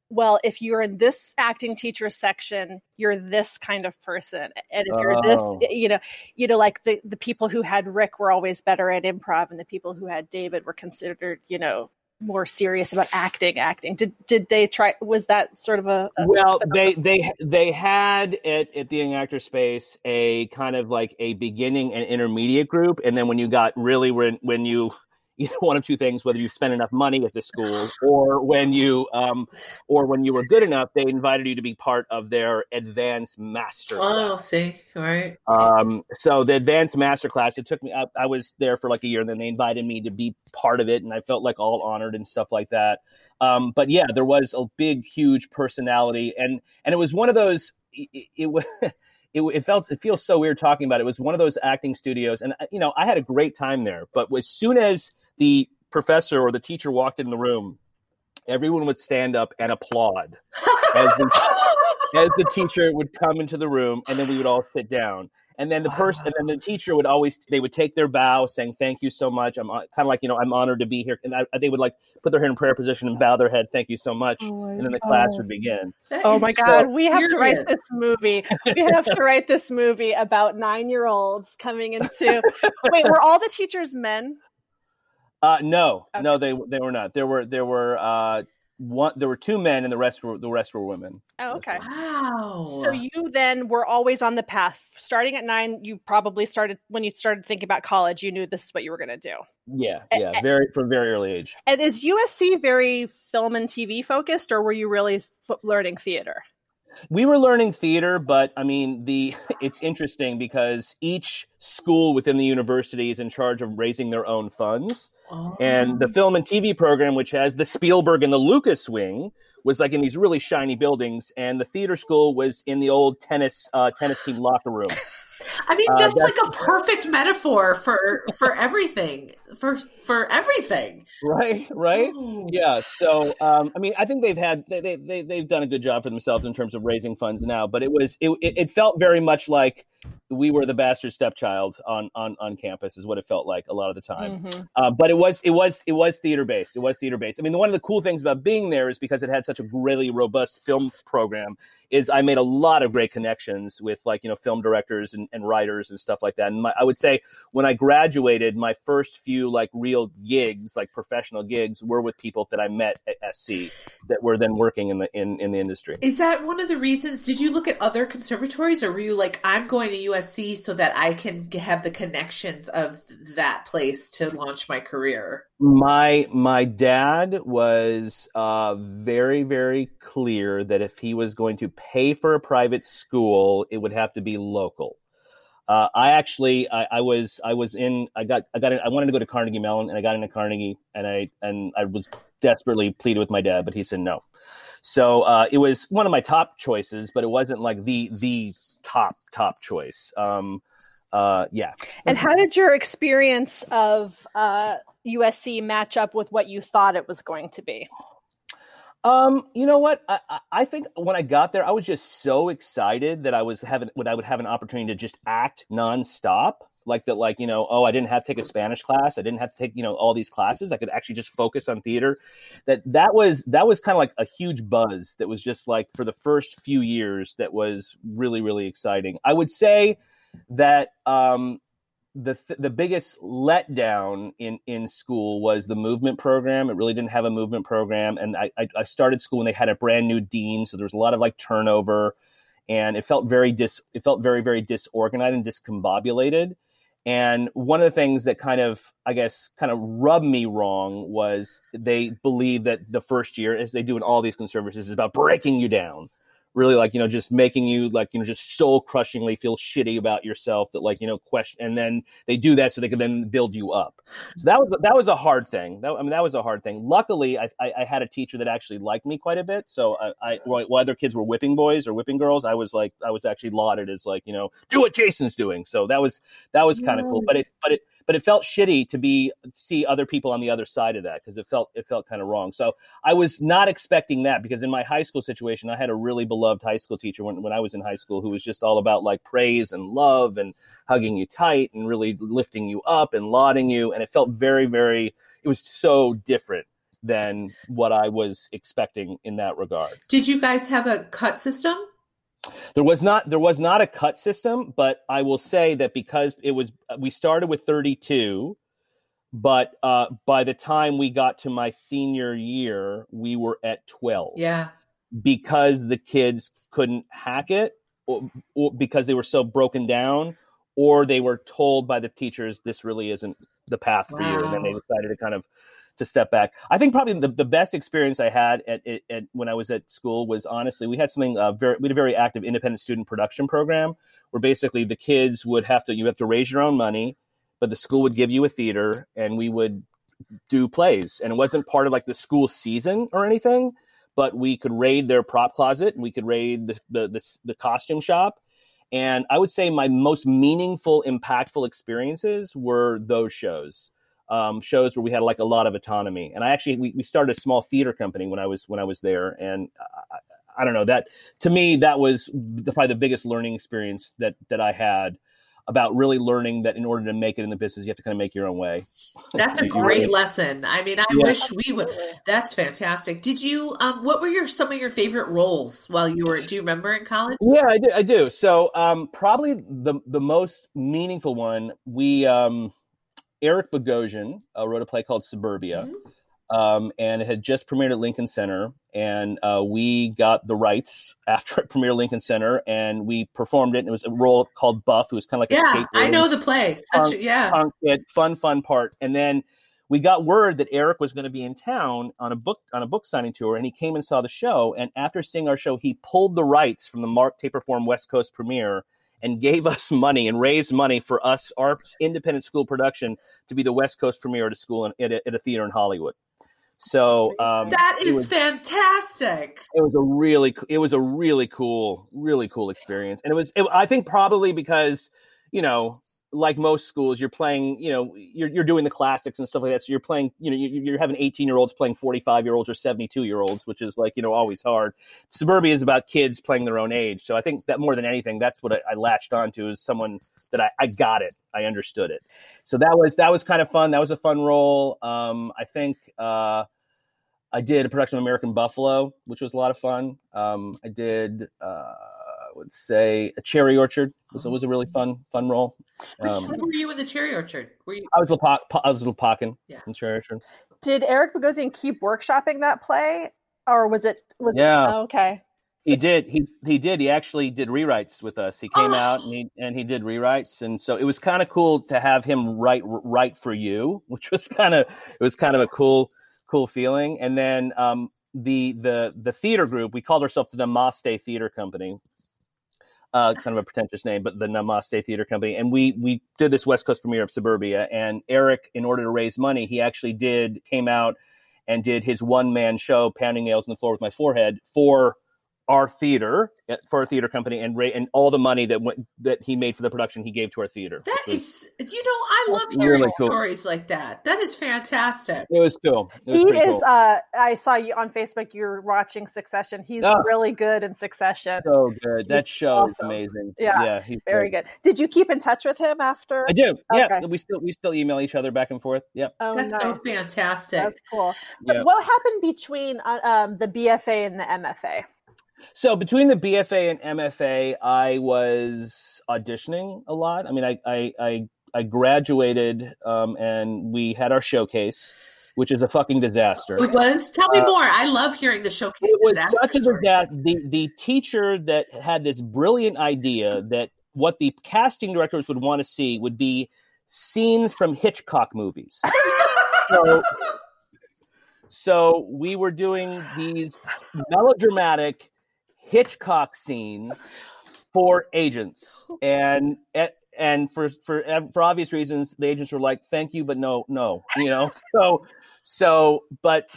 well, if you're in this acting teacher section, you're this kind of person. And if you're oh. this, you know, you know, like the, the people who had Rick were always better at improv and the people who had David were considered, you know, more serious about acting acting did did they try was that sort of a, a well they they they had at, at the young actor space a kind of like a beginning and intermediate group and then when you got really when when you either one of two things whether you spent enough money at the school or when you um or when you were good enough they invited you to be part of their advanced master oh see all right. Um so the advanced master class it took me I, I, was there for like a year and then they invited me to be part of it and i felt like all honored and stuff like that. Um but yeah there was a big huge personality and and it was one of those it, it was it, it, felt it feels so weird talking about it. it was one of those acting studios and you know i had a great time there but as soon as the professor or the teacher walked in the room, everyone would stand up and applaud as, the, as the teacher would come into the room, and then we would all sit down. And then the person, and then the teacher would always, they would take their bow, saying, "Thank you so much." I'm uh, kind of like, you know, I'm honored to be here. And I, they would like put their head in prayer position and bow their head, "Thank you so much." Oh and then the God. class would begin. That oh my God, so we have to write this movie. We have to write this movie about nine year olds coming into. Wait, were all the teachers men? Uh, no, okay. no, they they were not. There were there were uh, one there were two men and the rest were the rest were women. Oh, okay. Wow. So you then were always on the path. Starting at nine, you probably started when you started thinking about college. You knew this is what you were going to do. Yeah, yeah, and, very from very early age. And is USC very film and TV focused, or were you really learning theater? We were learning theater, but I mean, the it's interesting because each school within the university is in charge of raising their own funds. Oh. And the film and TV program, which has the Spielberg and the Lucas wing, was like in these really shiny buildings, and the theater school was in the old tennis uh, tennis team locker room. I mean, that's, uh, that's, like a perfect metaphor for for everything, for for everything. Right, right, oh. yeah. So, um, I mean, I think they've had they, they they've done a good job for themselves in terms of raising funds now. But it was it it felt very much like we were the bastard stepchild on on on campus is what it felt like a lot of the time mm-hmm. uh, but it was it was it was theater based it was theater based i mean one of the cool things about being there is because it had such a really robust film program is i made a lot of great connections with like you know film directors and, and writers and stuff like that and my, i would say when i graduated my first few like real gigs like professional gigs were with people that i met at sc that were then working in the in, in the industry is that one of the reasons did you look at other conservatories or were you like i'm going to USC so that I can have the connections of that place to launch my career? My my dad was uh, very very clear that if he was going to pay for a private school, it would have to be local. Uh, I actually I, I, was I was in I got I got in, I wanted to go to Carnegie Mellon and I got into Carnegie and I and I was desperately pleaded with my dad, but he said no. So uh, it was one of my top choices, but it wasn't like the the top top choice. Um, uh, yeah. And how did your experience of uh, USC match up with what you thought it was going to be? Um, you know what? I, I think when I got there, I was just so excited that I was having when I would have an opportunity to just act nonstop. Like that, like, you know, oh, I didn't have to take a Spanish class. I didn't have to take, you know, all these classes. I could actually just focus on theater. That that was that was kind of like a huge buzz that was just like for the first few years that was really, really exciting. I would say that um the th- the biggest letdown in in school was the movement program. It really didn't have a movement program, and I, I, started school when they had a brand new dean, so there was a lot of like turnover, and it felt very dis it felt very very disorganized and discombobulated. And one of the things that kind of I guess kind of rubbed me wrong was they believe that the first year, as they do in all these conservatories, is about breaking you down really like you know just making you like you know just soul crushingly feel shitty about yourself that like you know question and then they do that so they can then build you up. So that was that was a hard thing. That, i mean that was a hard thing. Luckily I, I, I had a teacher that actually liked me quite a bit. So i, I while other kids were whipping boys or whipping girls i was like i was actually lauded as like you know do what jason's doing. So that was that was kind of cool but it but it but it felt shitty to be see other people on the other side of that because it felt it felt kind of wrong. So I was not expecting that because in my high school situation, I had a really beloved high school teacher when, when I was in high school who was just all about like praise and love and hugging you tight and really lifting you up and lauding you, and it felt very very. It was so different than what I was expecting in that regard. Did you guys have a cut system? There was not there was not a cut system, but I will say that because it was we started with 32, but uh, by the time we got to my senior year, we were at 12. Yeah. Because the kids couldn't hack it or, or because they were so broken down or they were told by the teachers this really isn't the path wow. for you and then they decided to kind of to step back. I think probably the, the best experience I had at, at, at when I was at school was honestly we had something uh, very we had a very active independent student production program where basically the kids would have to you have to raise your own money, but the school would give you a theater and we would do plays and it wasn't part of like the school season or anything, but we could raid their prop closet and we could raid the the, the, the costume shop. And I would say my most meaningful, impactful experiences were those shows um, shows where we had like a lot of autonomy. And I actually we, we started a small theater company when I was when I was there, and I, I don't know that to me that was the, probably the biggest learning experience that that I had about really learning that in order to make it in the business, you have to kind of make your own way. That's a great lesson. I mean, I yeah. wish we would. That's fantastic. Did you? Um, what were your some of your favorite roles while you were? Do you remember in college? Yeah, I do. I do. So, um, probably the the most meaningful one we. Um, Eric Bogosian uh, wrote a play called Suburbia, mm-hmm. um, and it had just premiered at Lincoln Center. And uh, we got the rights after it premiered at Lincoln Center, and we performed it. And it was a role called Buff, who was kind of like yeah, I know the play. Such a, yeah, punk kid, fun, fun part. And then we got word that Eric was going to be in town on a book on a book signing tour, and he came and saw the show. And after seeing our show, he pulled the rights from the Mark Taper Forum West Coast premiere and gave us money and raised money for us, our independent school production, to be the West Coast premiere at a school in, at, a, at a theater in Hollywood. So um, that is was, fantastic. It was a really, it was a really cool, really cool experience, and it was. It, I think probably because you know like most schools, you're playing, you know, you're, you're doing the classics and stuff like that. So you're playing, you know, you're having 18 year olds playing 45 year olds or 72 year olds, which is like, you know, always hard. Suburbia is about kids playing their own age. So I think that more than anything, that's what I, I latched onto is someone that I, I got it. I understood it. So that was, that was kind of fun. That was a fun role. Um, I think, uh, I did a production of American Buffalo, which was a lot of fun. Um, I did, uh, would say a cherry orchard was, was a really fun fun role. Which um, were you in the cherry orchard? Were you? I was little po- I was Lopakhin yeah. in cherry orchard. Did Eric Bogosian keep workshopping that play, or was it? Was yeah. It, oh, okay. He did. He he did. He actually did rewrites with us. He came oh. out and he and he did rewrites, and so it was kind of cool to have him write write for you, which was kind of it was kind of a cool cool feeling. And then um, the the the theater group we called ourselves the Namaste Theater Company, uh, kind of a pretentious name, but the Namaste Theater Company. And we we did this West Coast premiere of Suburbia. And Eric, in order to raise money, he actually did came out and did his one man show, pounding nails in the floor with my forehead for our theater for our theater company and and all the money that went that he made for the production he gave to our theater. That is, you know, I love hearing really cool. stories like that. That is fantastic. It was cool. It was he is. Cool. Uh, I saw you on Facebook. You're watching Succession. He's oh, really good in Succession. So good. That show awesome. is amazing. Yeah, yeah, he's very good. good. Did you keep in touch with him after? I do. Okay. Yeah, we still we still email each other back and forth. Yep. Oh, that's nice. so fantastic. That's cool. But what happened between uh, um, the BFA and the MFA? So between the BFA and MFA, I was auditioning a lot. I mean, I I I, I graduated um, and we had our showcase, which is a fucking disaster. It was. Tell me uh, more. I love hearing the showcase. It was such a disaster. The the teacher that had this brilliant idea that what the casting directors would want to see would be scenes from Hitchcock movies. so, so we were doing these melodramatic Hitchcock scenes for agents, and and for for for obvious reasons, the agents were like, "Thank you, but no, no," you know. so so, but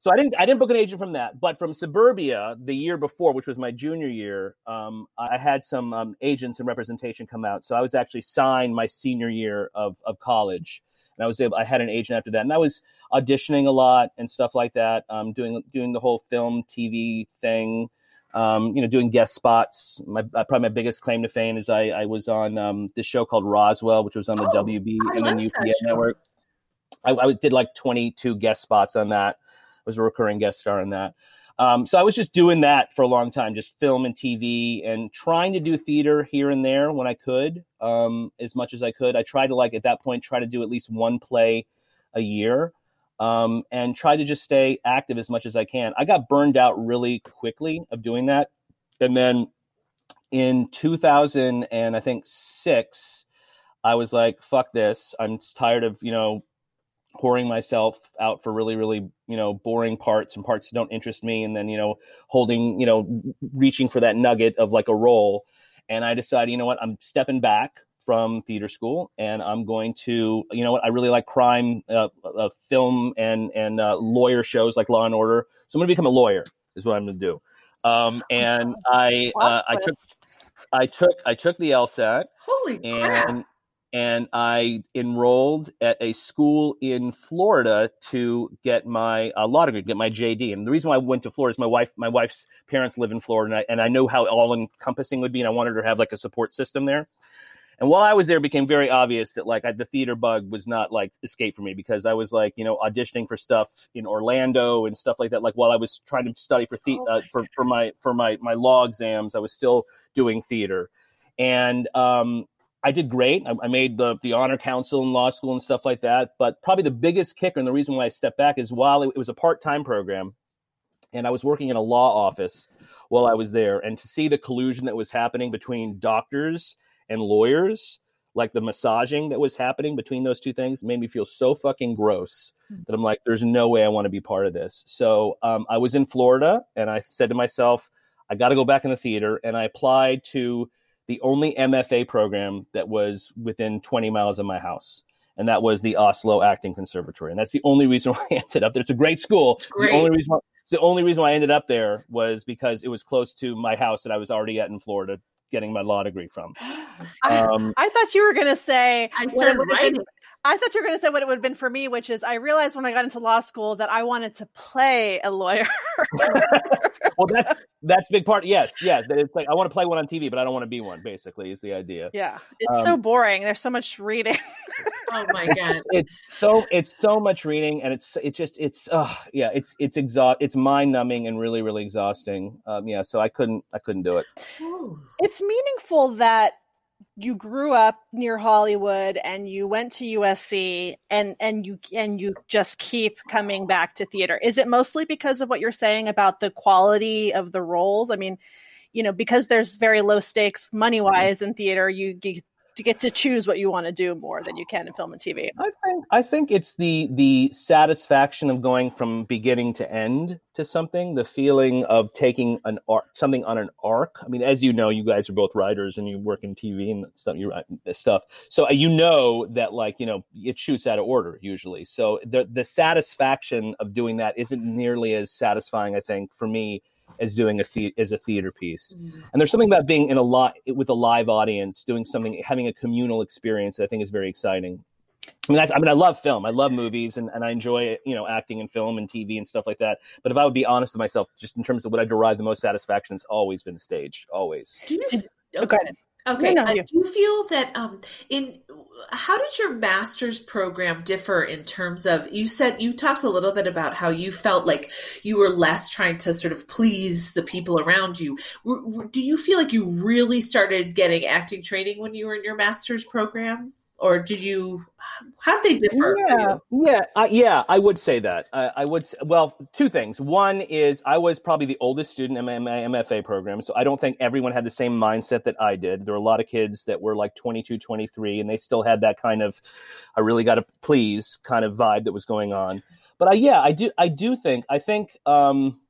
so I didn't I didn't book an agent from that, but from Suburbia the year before, which was my junior year, um, I had some um, agents and representation come out. So I was actually signed my senior year of of college and I was able. I had an agent after that, and I was auditioning a lot and stuff like that. Um, doing doing the whole film TV thing, um, you know, doing guest spots. My uh, probably my biggest claim to fame is I, I was on um, this show called Roswell, which was on the oh, WB and the UPN network. I, I, did like 22 guest spots on that. I was a recurring guest star on that. Um, so I was just doing that for a long time, just film and TV, and trying to do theater here and there when I could, um, as much as I could. I tried to like at that point try to do at least one play a year um, and try to just stay active as much as I can. I got burned out really quickly of doing that, and then in 2000 and I think six, I was like, "Fuck this! I'm tired of you know." pouring myself out for really really you know boring parts and parts that don't interest me and then you know holding you know reaching for that nugget of like a role and i decided you know what i'm stepping back from theater school, and I'm going to, you know what, I really like crime, uh, uh, film, and and uh, lawyer shows like Law and Order. So I'm going to become a lawyer. Is what I'm going to do. Um, and I uh, I took I took I took the LSAT. Holy and, crap! And I enrolled at a school in Florida to get my uh, law degree, get my JD. And the reason why I went to Florida is my wife, my wife's parents live in Florida, and I, and I know how all encompassing would be, and I wanted her to have like a support system there. And while I was there, it became very obvious that like I, the theater bug was not like escape for me because I was like you know auditioning for stuff in Orlando and stuff like that. Like while I was trying to study for the, oh uh, for for my for my my law exams, I was still doing theater, and um, I did great. I, I, made the the honor council in law school and stuff like that. But probably the biggest kicker and the reason why I stepped back is while it, it was a part time program, and I was working in a law office while I was there, and to see the collusion that was happening between doctors and lawyers, like the massaging that was happening between those two things, made me feel so fucking gross hmm. that I'm like, there's no way I want to be part of this. So um, I was in Florida and I said to myself, I got to go back in the theater. And I applied to the only MFA program that was within 20 miles of my house. And that was the Asolo Acting Conservatory. And that's the only reason why I ended up there. It's a great school. It's great. The only reason why, the only reason why I ended up there was because it was close to my house that I was already at in Florida getting my law degree from. Um, I, I, thought you were going to say I started writing. I thought you were going to say what it would have been for me, which is I realized when I got into law school that I wanted to play a lawyer. well, that's that's big part. Yes, yes. It's like I want to play one on TV, but I don't want to be one. Basically, is the idea. Yeah, it's um, so boring. There's so much reading. oh my god, it's, it's, so it's so much reading, and it's it just it's uh yeah it's it's exhaust it's mind numbing and really really exhausting. Um, yeah, so I couldn't I couldn't do it. It's meaningful that you grew up near Hollywood and you went to USC and and you and you just keep coming back to theater. Is it mostly because of what you're saying about the quality of the roles? I mean, you know, because there's very low stakes money wise mm-hmm. in theater, you, you to get to choose what you want to do more than you can in film and TV. I think I think it's the the satisfaction of going from beginning to end to something, the feeling of taking an arc, something on an arc. I mean, as you know, you guys are both writers and you work in TV and stuff. You write stuff, so uh, you know that like you know it shoots out of order usually. So the the satisfaction of doing that isn't nearly as satisfying, I think, for me as doing a the- as a theater piece. Mm-hmm. And there's something about being in a lot with a live audience, doing something, having a communal experience that I think is very exciting. I mean, I mean, I love film. I love movies, and, and I enjoy you know acting in film and TV and stuff like that. But if I would be honest with myself, just in terms of what I derive the most satisfaction, it's always been stage. Always. Do you, okay. Okay. Uh, do you feel that um, in how did your master's program differ in terms of you said you talked a little bit about how you felt like you were less trying to sort of please the people around you do you feel like you really started getting acting training when you were in your master's program or did you how did they differ yeah yeah uh, yeah i would say that. I, I would say, well two things. One is i was probably the oldest student in my mfa program so i don't think everyone had the same mindset that i did. There were a lot of kids that were like 22 23 and they still had that kind of i really got to please kind of vibe that was going on. But i yeah i do i do think i think um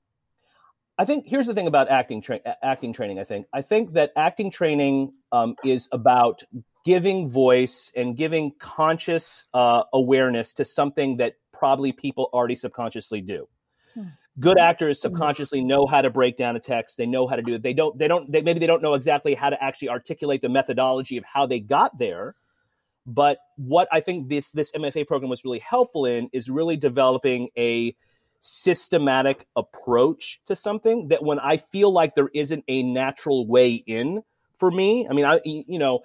I think here's the thing about acting tra- acting training. I think. I think that acting training um, is about giving voice and giving conscious uh, awareness to something that probably people already subconsciously do. Hmm. Good actors subconsciously know how to break down a text. They know how to do it. They don't. They don't. They, maybe they don't know exactly how to actually articulate the methodology of how they got there. But what I think this this MFA program was really helpful in is really developing a systematic approach to something that when I feel like there isn't a natural way in for me. I mean, I you know,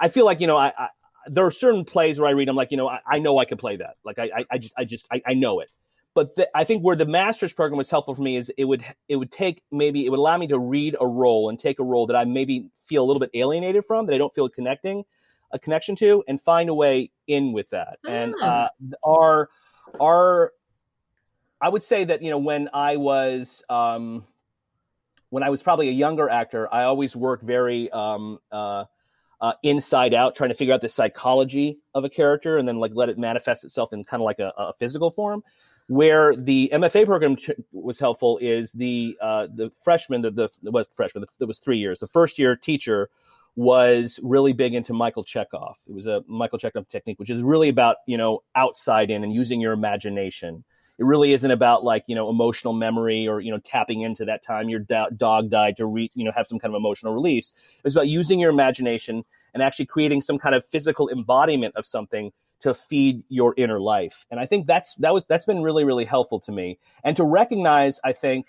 I feel like you know, I, I there are certain plays where I read, I'm like, you know, I, I know I can play that. Like, I, I, I just, I just, I, I know it. But the, I think where the master's program was helpful for me is it would, it would take maybe it would allow me to read a role and take a role that I maybe feel a little bit alienated from, that I don't feel connecting, a connection to, and find a way in with that. And ah. uh, our, our, I would say that you know when I was, um, when I was probably a younger actor, I always worked very. Um, uh, uh, inside out, trying to figure out the psychology of a character and then like let it manifest itself in kind of like a, a physical form. Where the MFA program was helpful is the uh, the freshman, the, the was freshman, it was three years. The first year teacher was really big into Michael Chekhov. It was a Michael Chekhov technique, which is really about you know outside in and using your imagination. It really isn't about like you know emotional memory or you know tapping into that time your do- dog died to re- you know have some kind of emotional release. it's about using your imagination and actually creating some kind of physical embodiment of something to feed your inner life. And I think that's that was that's been really really helpful to me and to recognize I think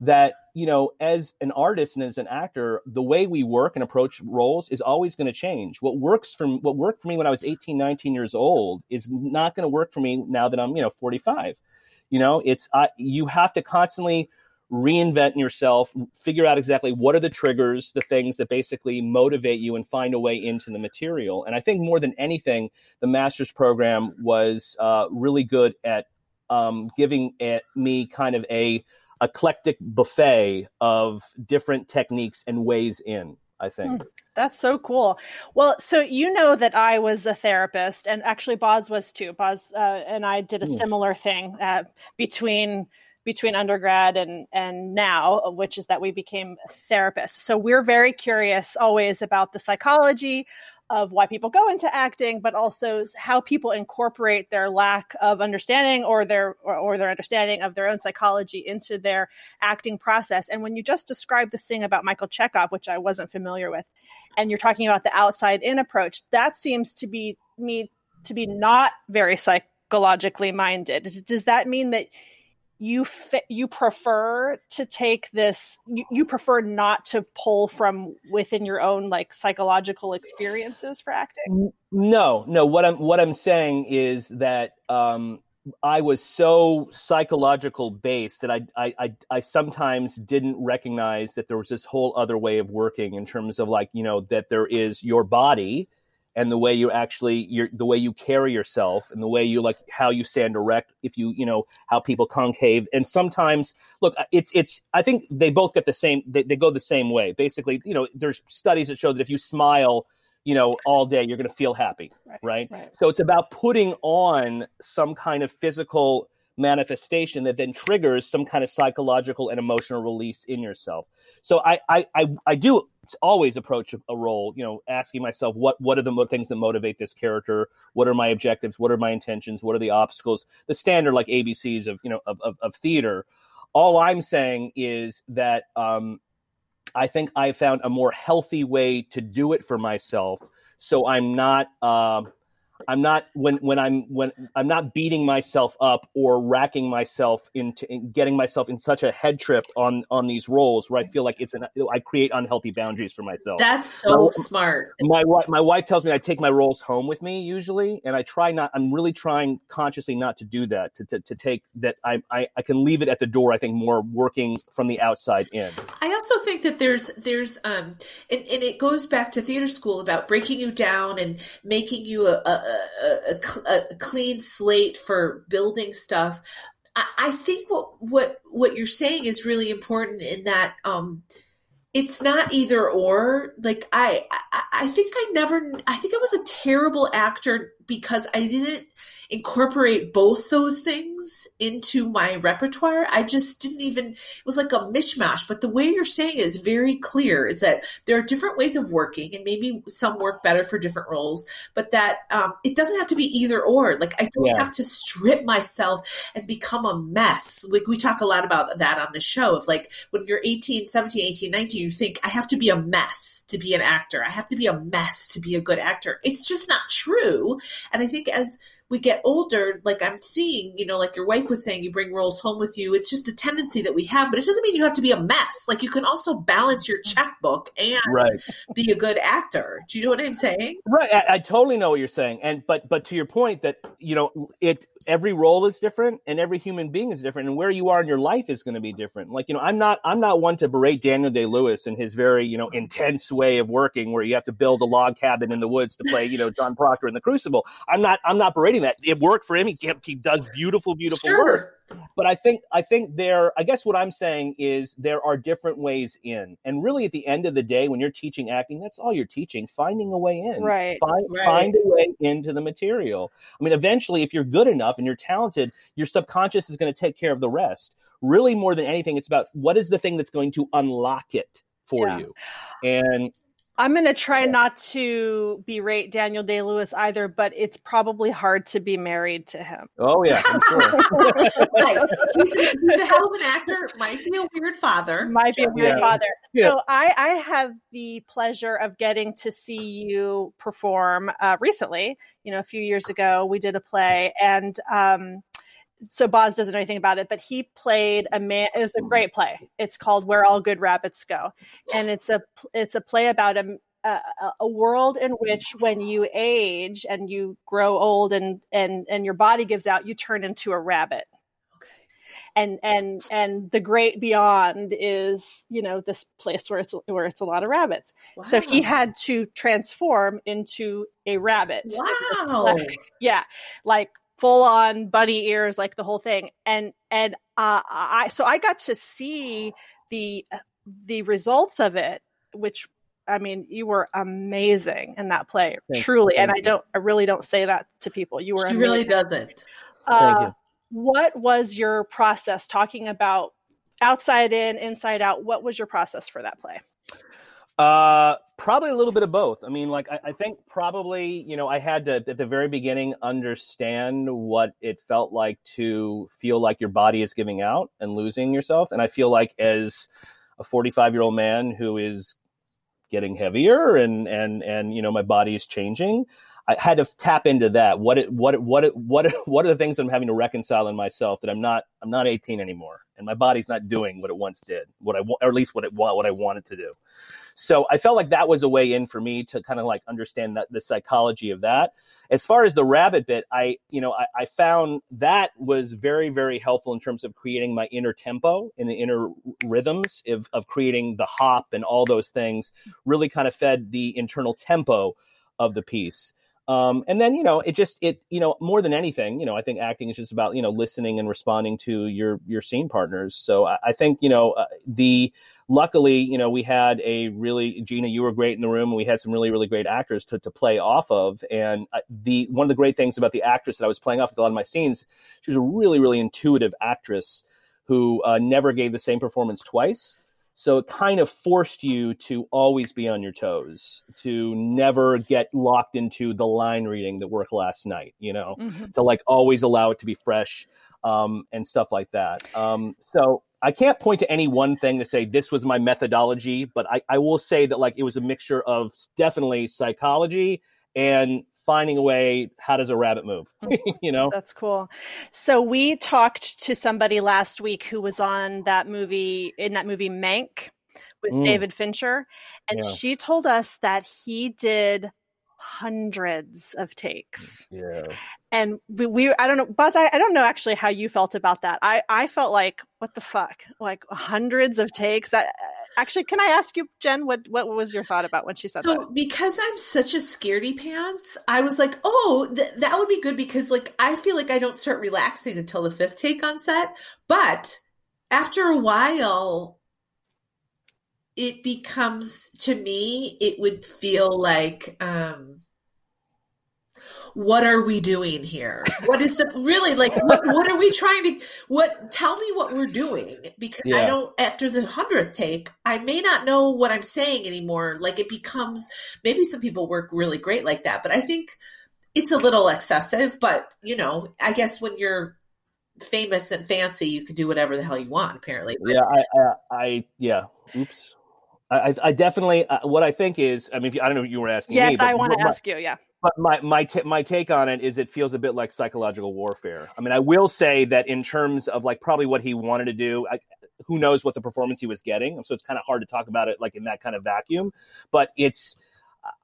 that you know as an artist and as an actor the way we work and approach roles is always going to change what works for what worked for me when i was 18 19 years old is not going to work for me now that i'm you know 45 you know it's you have to constantly reinvent yourself, figure out exactly what are the triggers, the things that basically motivate you and find a way into the material. And I think more than anything, the master's program was uh, really good at um, giving it, me kind of a eclectic buffet of different techniques and ways in. I think. Hmm, that's so cool. Well, so you know that I was a therapist, and actually Boz was too. Boz uh, and I did a mm. similar thing uh, between between undergrad and and now which is that we became therapists so we're very curious always about the psychology of why people go into acting but also how people incorporate their lack of understanding or their or, or, their understanding of their own psychology into their acting process. And when you just described this thing about michael chekhov which i wasn't familiar with and you're talking about the outside in approach that seems to be me to be not very psychologically minded. Does that mean that you fi- you prefer to take this you, you, prefer not to pull from within your own like psychological experiences for acting? No no. What i'm what i'm saying is that um i was so psychological based that I, I i i sometimes didn't recognize that there was this whole other way of working in terms of like you know that there is your body and the way you actually your the way you carry yourself and the way you like how you stand erect if you you know how people concave and sometimes look uh, it's it's i think they both get the same they, they go the same way basically you know there's studies that show that if you smile you know, all day, you're going to feel happy, right, right? right? So it's about putting on some kind of physical manifestation that then triggers some kind of psychological and emotional release in yourself. So I I I, I do always approach a, role, you know, asking myself what what are the mo- things that motivate this character? What are my objectives? What are my intentions? What are the obstacles? The standard like ABCs of you know of of, of theater. All I'm saying is that um, I think I found a more healthy way to do it for myself. So I'm not. Uh, I'm not when when I'm when I'm not beating myself up or racking myself into in getting myself in such a head trip on on these roles where I feel like it's an I create unhealthy boundaries for myself. That's so smart. My wife my wife tells me I take my roles home with me usually, and I try not. I'm really trying consciously not to do that. To to, to take that I, I I can leave it at the door. I think more working from the outside in. I also think that there's there's um and, and it goes back to theater school about breaking you down and making you a, a a, a, clean slate for building stuff. I, I, think what what what you're saying is really important in that um, it's not either or. Like I, I I think I never I think I was a terrible actor because I didn't incorporate both those things into my repertoire. I just didn't even, it was like a mishmash. But the way you're saying it is very clear is that there are different ways of working and maybe some work better for different roles, but that um, it doesn't have to be either or. Like I don't yeah. have to strip myself and become a mess. Like we talk a lot about that on the show of like when you're 18, 17, 18, 19, you think I have to be a mess to be an actor. I have to be a mess to be a good actor. It's just not true. And I think as we get older, like I'm seeing, you know, like your wife was saying, you bring roles home with you. It's just a tendency that we have, but it doesn't mean you have to be a mess. Like you can also balance your mm. checkbook and right. be a good actor. Do you know what I'm saying? Right. I, I, totally know what you're saying. And but but to your point that you know it every role is different and every human being is different and where you are in your life is going to be different. Like you know, I'm not I'm not one to berate Daniel Day Lewis and his very you know intense way of working where you have to build a log cabin in the woods to play you know John Proctor in the Crucible. I'm not I'm not berating that. It worked for him. He, he does beautiful, beautiful sure. work. But I think I think there. I guess what I'm saying is there are different ways in, and really at the end of the day, when you're teaching acting, that's all you're teaching: finding a way in. Right. Find, right. find a way into the material. I mean, eventually, if you're good enough and you're talented, your subconscious is going to take care of the rest. Really, more than anything, it's about what is the thing that's going to unlock it for yeah. you, and I'm going to try not to berate Daniel Day Lewis either, but it's probably hard to be married to him. Oh, yeah, I'm sure. right. he's, a, he's, a, hell of an actor, might be a weird father. Might be a weird yeah. father. Yeah. So I, I have the pleasure of getting to see you perform uh, recently. You know, a few years ago, we did a play, and um, so Boz doesn't know anything about it, but he played a man. It's a great play. It's called Where All Good Rabbits Go, and it's a it's a play about a a, a world in which when you age and you grow old and and and your body gives out, you turn into a rabbit. Okay. And and and the great beyond is you know this place where it's where it's a lot of rabbits. Wow. So he had to transform into a rabbit. Wow. yeah, like full on bunny ears, like the whole thing. And and uh, I so I got to see the the results of it, which I mean, you were amazing in that play, Thank truly. You. And I don't, I really don't say that to people. You were. She amazing. really doesn't. Uh, what was your process talking about outside in, inside out? What was your process for that play? Uh, probably a little bit of both. I mean, like I, I, think probably you know I had to at the very beginning understand what it felt like to feel like your body is giving out and losing yourself, and I feel like as a 45 year old man who is getting heavier and and and you know my body is changing. I had to tap into that. What it, what it, what it, what it, what are the things I'm having to reconcile in myself that I'm not I'm not 18 anymore, and my body's not doing what it once did, what I or at least what it what I wanted to do. So I felt like that was a way in for me to kind of like understand that the psychology of that. As far as the rabbit bit, I, you know, I, I found that was very, very helpful in terms of creating my inner tempo and the inner rhythms of, of creating the hop and all those things really kind of fed the internal tempo of the piece. Um, and then you know it just it you know more than anything you know I think acting is just about you know listening and responding to your your scene partners. So I, I think you know uh, the luckily you know we had a really Gina you were great in the room we had some really really great actors to to play off of. And uh, the one of the great things about the actress that I was playing off with a lot of my scenes, she was a really really intuitive actress who uh, never gave the same performance twice. So it kind of forced you to always be on your toes, to never get locked into the line reading that worked last night, you know, mm-hmm. to like always allow it to be fresh um, and stuff like that. Um, so I can't point to any one thing to say this was my methodology, but I, I will say that like it was a mixture of definitely psychology and finding a way how does a rabbit move mm-hmm. you know that's cool so we talked to somebody last week who was on that movie in that movie mank with mm. david fincher and yeah. she told us that he did hundreds of takes. Yeah. And we, we I don't know, Buzz, I, I don't know actually how you felt about that. I, I felt like, what the fuck? Like hundreds of takes that actually, can I ask you, Jen, what, what was your thought about when she said so, that? because I'm such a scaredy pants, I was like, oh, th- that would be good because like, I feel like I don't start relaxing until the fifth take on set. But after a while, it becomes to me it would feel like um what are we doing here? What is the really like what what are we trying to what tell me what we're doing because yeah. i don't after the hundredth take i may not know what i'm saying anymore. Like it becomes maybe some people work really great like that but i think it's a little excessive but you know i guess when you're famous and fancy you can do whatever the hell you want apparently but, yeah I, I i yeah oops I, I definitely uh, what I think is. I mean, I don't know what you were asking. Yes, me, I want to ask you. Yeah. But my my t- my take on it is it feels a bit like psychological warfare. I mean, I will say that in terms of like probably what he wanted to do, I, who knows what the performance he was getting. So it's kind of hard to talk about it like in that kind of vacuum. But it's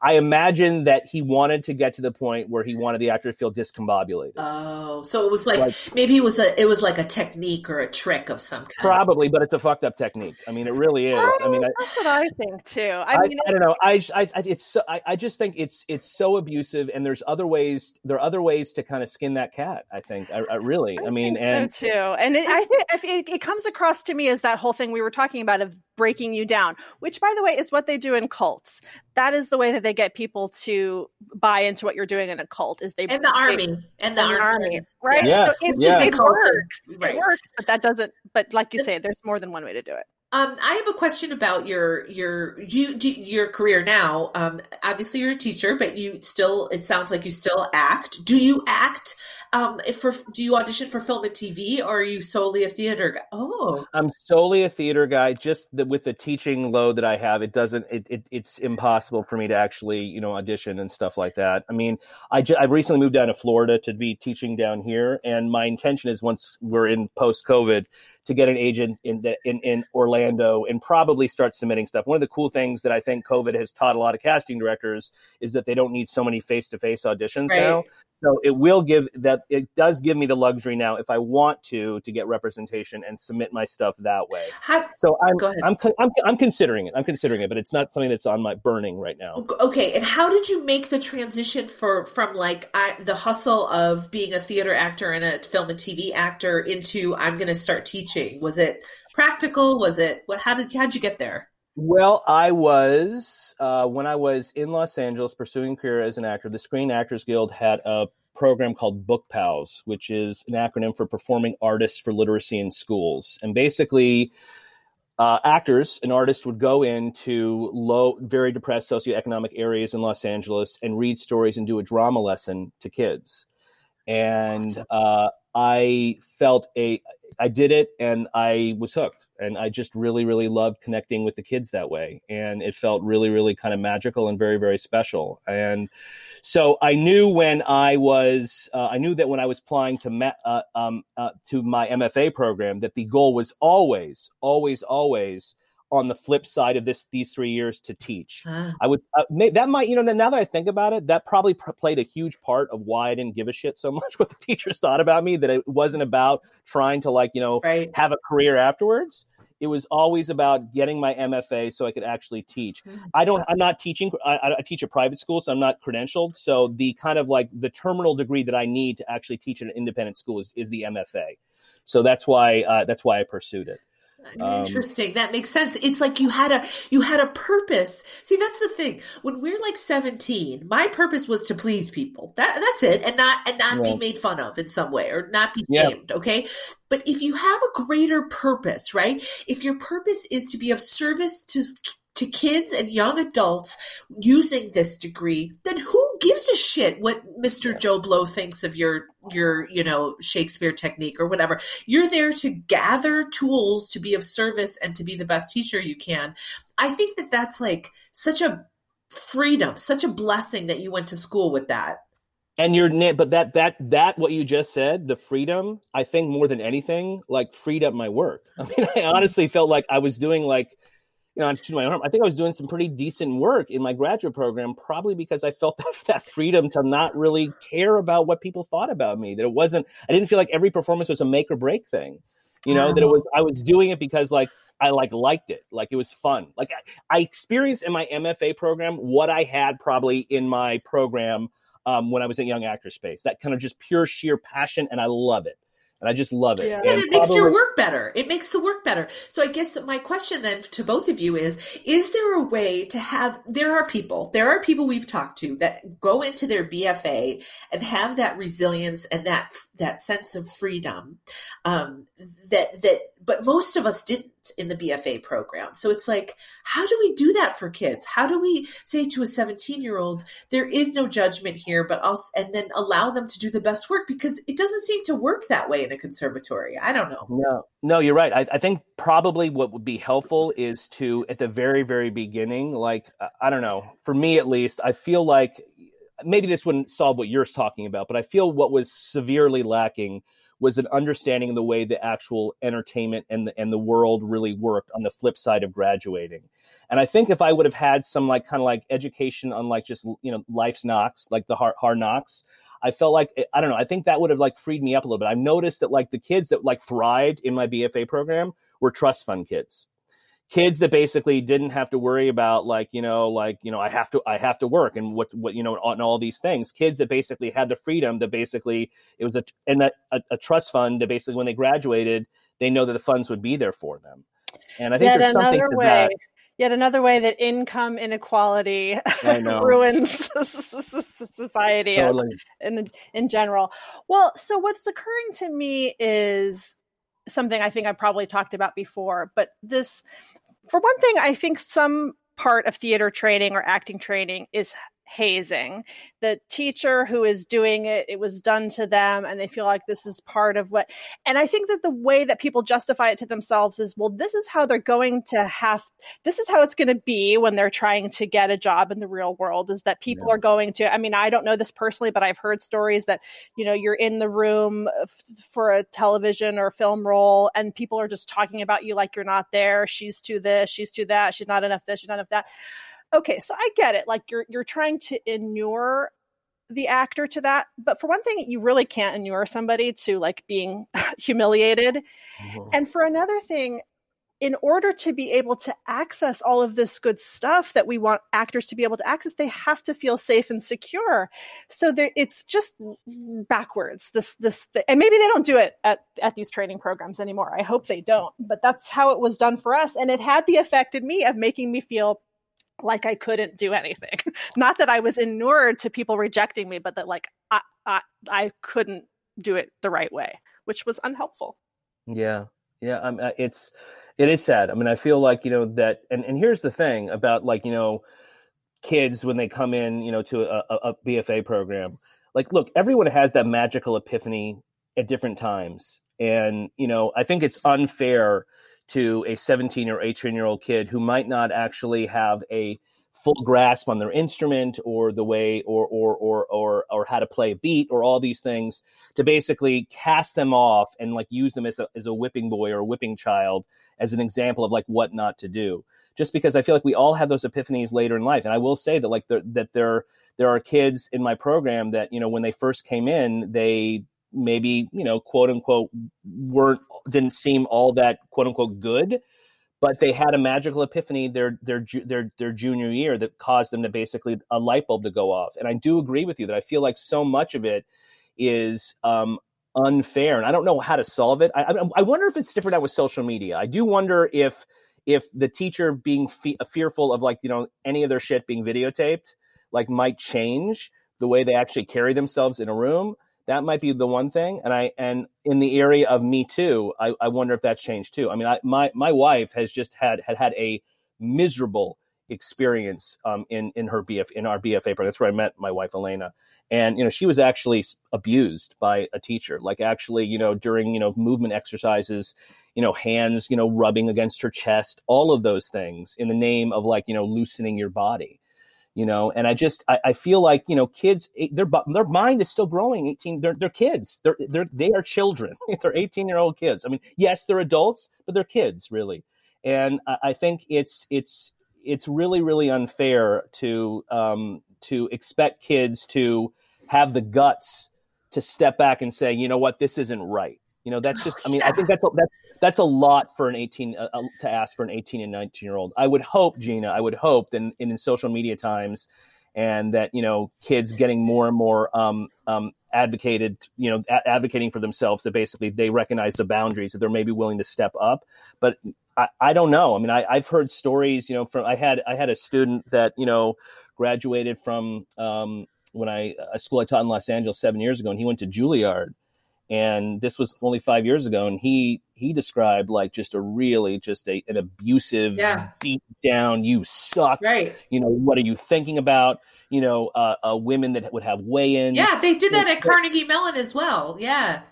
I imagine that he wanted to get to the point where he wanted the actor to feel discombobulated. Oh, so it was like, like, maybe it was a it was like a technique or a trick of some kind. Probably, but it's a fucked up technique. I mean, it really is. I, I mean, that's I, what I think too. I, I mean, I, don't know. I, I it's so, I, I just think it's it's so abusive, and there's other ways. There are other ways to kind of skin that cat. I think. I, really. I, mean, and so too. And it, I think it, it comes across to me as that whole thing we were talking about of breaking you down, which by the way is what they do in cults. That is the way that they get people to buy into what you're doing in a cult is they and the army and the, and army, right? Yeah. So it, yeah. it, works. Right. It works, but that doesn't. But like you say, there's more than one way to do it. Um, I have a question about your your you, your career now. Um, obviously, you're a teacher, but you still. It sounds like you still act. Do you act? Um, for do you audition for film and TV, or are you solely a theater guy? Oh, I'm solely a theater guy. Just the, with the teaching load that I have, it doesn't. It, it, it's impossible for me to actually you know audition and stuff like that. I mean, I I recently moved down to Florida to be teaching down here, and my intention is once we're in post COVID to get an agent in the, in in Orlando and probably start submitting stuff. One of the cool things that I think COVID has taught a lot of casting directors is that they don't need so many face to face auditions right. now. So it will give that it does give me the luxury now if I want to to get representation and submit my stuff that way. How, so I'm, I'm I'm I'm considering it. I'm considering it, but it's not something that's on my burning right now. Okay, and how did you make the transition for from like I, the hustle of being a theater actor and a film and TV actor into I'm going to start teaching? Was it practical? Was it what? How did how'd you get there? Well, I was uh, when I was in Los Angeles pursuing a career as an actor. The Screen Actors Guild had a program called Book Pals, which is an acronym for Performing Artists for Literacy in Schools, and basically. Uh, actors and artists would go into low, very depressed socioeconomic areas in Los Angeles and read stories and do a drama lesson to kids. And awesome. uh, I felt a I did it and I was hooked. And I just really, really loved connecting with the kids that way. And it felt really, really kind of magical and very, very special. And so I knew when I was, uh, I knew that when I was applying to, uh, um, uh, to my MFA program, that the goal was always, always, always on the flip side of this these three years to teach. Uh. I would uh, may, that might you know now that I think about it, that probably pr- played a huge part of why I didn't give a shit so much what the teachers thought about me. That it wasn't about trying to like you know right. have a career afterwards. it was always about getting my MFA so I could actually teach. Mm-hmm. I don't. I'm not teaching. I, I, teach a private school, so I'm not credentialed. So the kind of like the terminal degree that I need to actually teach in an independent school is, is the MFA. So that's why uh, that's why I pursued it. Um, Interesting. That makes sense. It's like you had a you had a purpose. See, that's the thing. When we're like 17, my purpose was to please people. That that's it and not and not yeah. be made fun of in some way or not be shamed, yeah. okay? But if you have a greater purpose, right? If your purpose is to be of service to to kids and young adults using this degree, then who gives a shit what Mr. Yeah. Joe Blow thinks of your your you know Shakespeare technique or whatever? You're there to gather tools to be of service and to be the best teacher you can. I think that that's like such a freedom, such a blessing that you went to school with that. And you're but that that that what you just said, the freedom, I think more than anything, like freed up my work. I mean, I honestly felt like I was doing like you know, to my arm, I think I was doing some pretty decent work in my graduate program, probably because I felt that, that freedom to not really care about what people thought about me. That it wasn't, I didn't feel like every performance was a make or break thing. You know, that it was, I was doing it because like I like liked it, like it was fun. Like I, I experienced in my MFA program what I had probably in my program um, when I was in Young Actor Space. That kind of just pure sheer passion, and I love it and I just love it. Yeah. And, and it makes your work better. It makes the work better. So I guess my question then to both of you is: Is there a way to have? There are people. There are people we've talked to that go into their BFA and have that resilience and that that sense of freedom. Um, that that, but most of us didn't in the BFA program. So it's like, how do we do that for kids? How do we say to a 17 year old, there is no judgment here, but also, and then allow them to do the best work because it doesn't seem to work that way in a conservatory. I don't know. No, no, you're right. I, I think probably what would be helpful is to, at the very, very beginning, like, uh, I don't know, for me at least, I feel like maybe this wouldn't solve what you're talking about, but I feel what was severely lacking was an understanding of the way the actual entertainment and the, and the world really worked on the flip side of graduating. And I think if I would have had some like kind of like education on like just you know life's knocks, like the hard, hard knocks, I felt like eh, I don't know. I think that would have like freed me up a little bit. I've noticed that like the kids that like thrived in my BFA program were trust fund kids kids that basically didn't have to worry about like you know like you know i have to i have to work and what what you know and all these things. Kids that basically had the freedom that basically it was a and that a, a trust fund that basically when they graduated they know that the funds would be there for them. And i think yet there's something to way, that. yet another way that income inequality ruins society totally. in in general. Well so what's occurring to me is something I think I've probably talked about before, but this, for one thing, I think some part of theater training or acting training is hazing. The teacher who is doing it, it was done to them, and they feel like this is part of what. And I think that the way that people justify it to themselves is, well, this is how they're going to have, this is how it's going to be when they're trying to get a job in the real world, is that people yeah. are going to, I mean, I don't know this personally, but I've heard stories that, you know, you're in the room f- for a television or film role, and people are just talking about you like you're not there. She's to this, she's to that, she's not enough this, she's not enough that okay, so I get it. Like you're you're trying to inure the actor to that, but for one thing, you really can't inure somebody to like being humiliated. Mm-hmm. And for another thing, in order to be able to access all of this good stuff that we want actors to be able to access, they have to feel safe and secure. So there, it's just backwards. This, this, the, and maybe they don't do it at, at these training programs anymore. I hope they don't, but that's how it was done for us. And it had the effect in me of making me feel like I couldn't do anything. Not that I was inured to people rejecting me, but that like I, I I couldn't do it the right way, which was unhelpful. Yeah, yeah. Um, it's it is sad. I mean, I feel like you know that, and and here's the thing about like you know kids when they come in, you know, to a, a BFA program. Like, look, everyone has that magical epiphany at different times, and you know, I think it's unfair to a 17 or 18 year old kid who might not actually have a full grasp on their instrument or the way or or or or or how to play a beat or all these things to basically cast them off and like use them as a as a whipping boy or a whipping child as an example of like what not to do. Just because i feel like we all have those epiphanies later in life. And i will say that like that there there are kids in my program that you know when they first came in they maybe you know quote unquote weren't didn't seem all that quote unquote good but they had a magical epiphany their their their their junior year that caused them to basically a light bulb to go off. And I do agree with you that I feel like so much of it is um, unfair, and I don't know how to solve it. I, I wonder if it's different now with social media. I do wonder if if the teacher being fe- fearful of like you know any of their shit being videotaped like might change the way they actually carry themselves in a room that might be the one thing and i and in the area of me too i, I wonder if that's changed too i mean I, my my wife has just had had had a miserable experience um, in in her BF in our BFA program. That's where I met my wife Elena, and you know she was actually abused by a teacher. Like actually, you know, during you know movement exercises, you know, hands you know rubbing against her chest, all of those things in the name of like you know loosening your body you know and i just I, I, feel like you know kids eh, their their mind is still growing 18 they're, they're kids they're, they're they are children they're 18 year old kids. I mean yes they're adults but they're kids really. And I, I think it's it's it's really really unfair to um to expect kids to have the guts to step back and say you know what? This isn't right you know, that's just, I mean, I think that's a, that's, that's a lot for an 18 uh, uh, to ask for an 18 and 19 year old. I would hope, Gina, I would hope that in, in social media times and that, you know, kids getting more and more um, um, advocated, you know, a- advocating for themselves that basically they recognize the boundaries that they're maybe willing to step up. But I, I don't know. I mean, I, I've heard stories, you know, from, I had, I had a student that, you know, graduated from um, when I, a school I taught in Los Angeles seven years ago and he went to Juilliard and this was only five years ago and he he described like just a really just a, an abusive yeah. beat down you suck. Right. You know what are you thinking about? You know uh, uh women that would have weigh-ins. Yeah they did that at carnegie mellon as well. Yeah.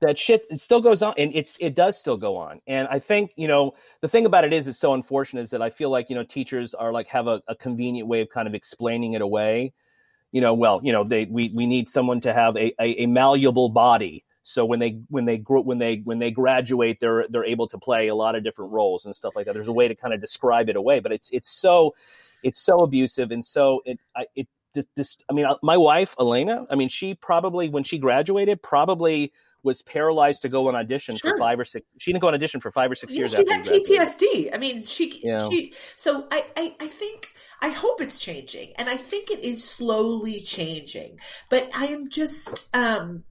That shit it still goes on and it's it does still go on. And i think you know the thing about it is it's so unfortunate is that i feel like you know teachers are like have a, a convenient way of kind of explaining it away you know, well, you know, they we we need someone to have a, a, a malleable body. So when they when they grow when they when they graduate, they're they're able to play a lot of different roles and stuff like that. There's a way to kind of describe it away, but it's it's so it's so abusive and so it I, it just, just I mean, uh, my wife Elena, I mean, she probably when she graduated probably was paralyzed to go on audition sure. for five or six. She didn't go on audition for five or six years. She had PTSD. I mean, she yeah. she. So I, I I think I hope it's changing, and I think it is slowly changing. But I am just, um,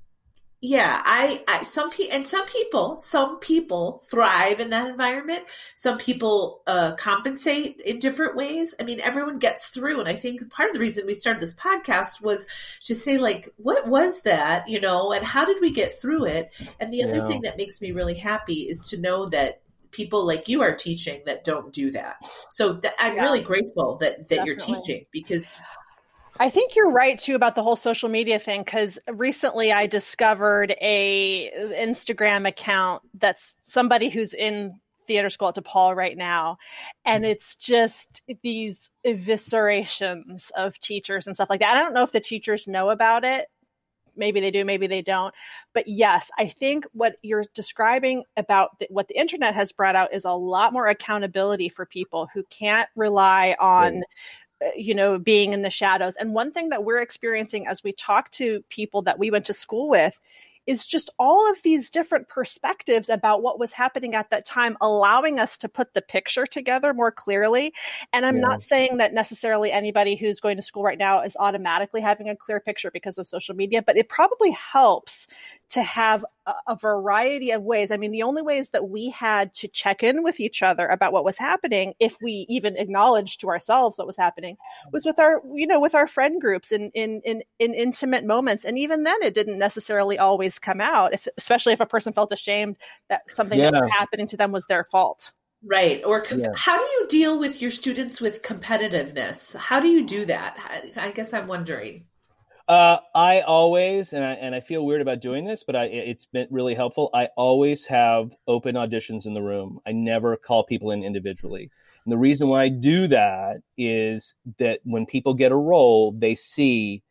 yeah, I, I some people and some people, some people thrive in that environment. Some people uh, compensate in different ways. I mean, everyone gets through, and I think part of the reason we started this podcast was to say, like, what was that, you know, and how did we get through it? And the other thing that makes me really happy is to know that people like you are teaching that don't do that. So th- I'm yeah. really grateful that that you're teaching because I think you're right too about the whole social media thing because recently I discovered a Instagram account that's somebody who's in theater school at DePaul right now, and mm-hmm. it's just these eviscerations of teachers and stuff like that. I don't know if the teachers know about it maybe they do, maybe they don't. But yes, I think what you're describing about the, what the internet has brought out is a lot more accountability for people who can't rely on. Right uh, you know being in the shadows and one thing that we're experiencing as we talk to people that we went to school with is just all of these different perspectives about what was happening at that time, allowing us to put the picture together more clearly. And I'm yeah. not saying that necessarily anybody who's going to school right now is automatically having a clear picture because of social media, but it probably helps to have a, variety of ways. I mean, the only ways that we had to check in with each other about what was happening, if we even acknowledged to ourselves what was happening, was with our, you know, with our friend groups in in in, in intimate moments. And even then, it didn't necessarily always come out, if, especially if a person felt ashamed that something yeah. that was happening to them was their fault. Right. Or com- yeah. how do you deal with your students with competitiveness? How do you do that? I guess I'm wondering. Uh, I always, and I, and I feel weird about doing this, but I, it's been really helpful. I always have open auditions in the room. I never call people in individually. And the reason why I do that is that when people get a role, they see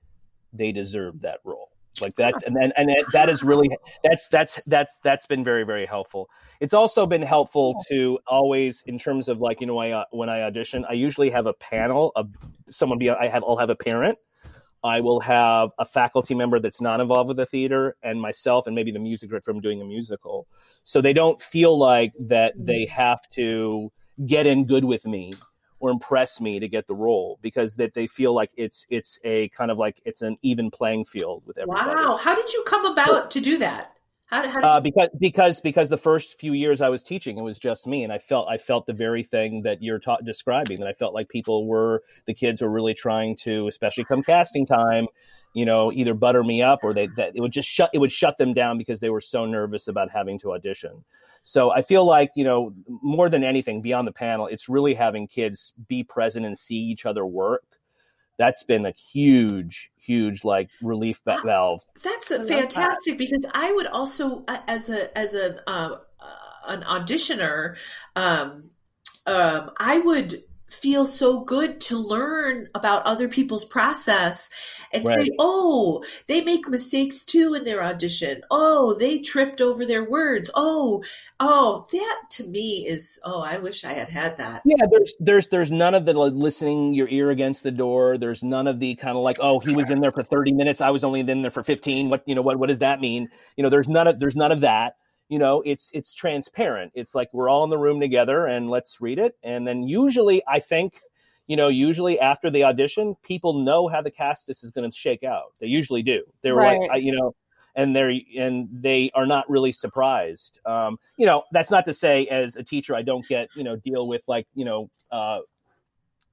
they deserve that role. Like that, and then and that is really that's that's that's that's been very very helpful. It's also been helpful to always in terms of like you know I, uh, when I audition, I usually have a panel of someone be I have I'll have a parent I will have a faculty member that's not involved with the theater and myself and maybe the music director from doing a musical. So they don't feel like that they have to get in good with me or impress me to get the role because that they feel like it's it's a kind of like it's an even playing field with everybody. Wow, how did you come about to do that? How, how uh, because because because the first few years I was teaching, it was just me, and I felt I felt the very thing that you're ta- describing. That I felt like people were the kids were really trying to, especially come casting time, you know, either butter me up or they that it would just shut it would shut them down because they were so nervous about having to audition. So I feel like you know more than anything beyond the panel, it's really having kids be present and see each other work that's been a huge huge like relief valve that's fantastic that. because i would also uh, as a as a uh, an auditioner um, um, i would feel so good to learn about other people's process and right. say, oh, they make mistakes too in their audition. Oh, they tripped over their words. Oh, oh, that to me is, oh, I wish I had had that. Yeah, there's there's there's none of the listening your ear against the door. There's none of the kind of like, oh, he was in there for 30 minutes. I was only in there for 15. What you know what what does that mean? You know, there's none of there's none of that you know it's it's transparent. It's like we're all in the room together and let's read it. And then usually i think you know usually after the audition people know how the cast is going to shake out. They usually do. They're right. like I, you know and they're and they are not really surprised. Um, you know that's not to say as a teacher i don't get you know deal with like you know uh,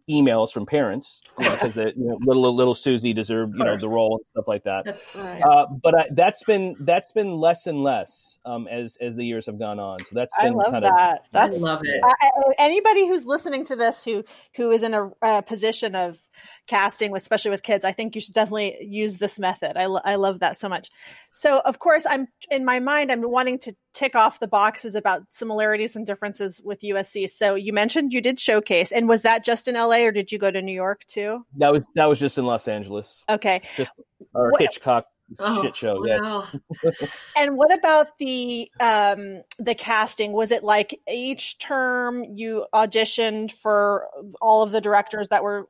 emails from parents because you know, you know, little little Susie deserved you know the role and stuff like that. That's right. Uh, but I, that's been that's been less and less um, as as the years have gone on. So that's been I love kind that. Of, that's I love it. I, anybody who's listening to this who who is in a, a position of casting, especially with kids, I think you should definitely use this method. I, lo- I love that so much. So, of course, I'm in my mind, I'm wanting to tick off the boxes about similarities and differences with USC. So, you mentioned you did showcase, and was that just in LA, or did you go to New York too? That was that was just in Los Angeles. Okay, just, or what, Hitchcock Oh, shit show. Wow. Yes. and what about the um the casting? Was it like each term you auditioned for all of the directors that were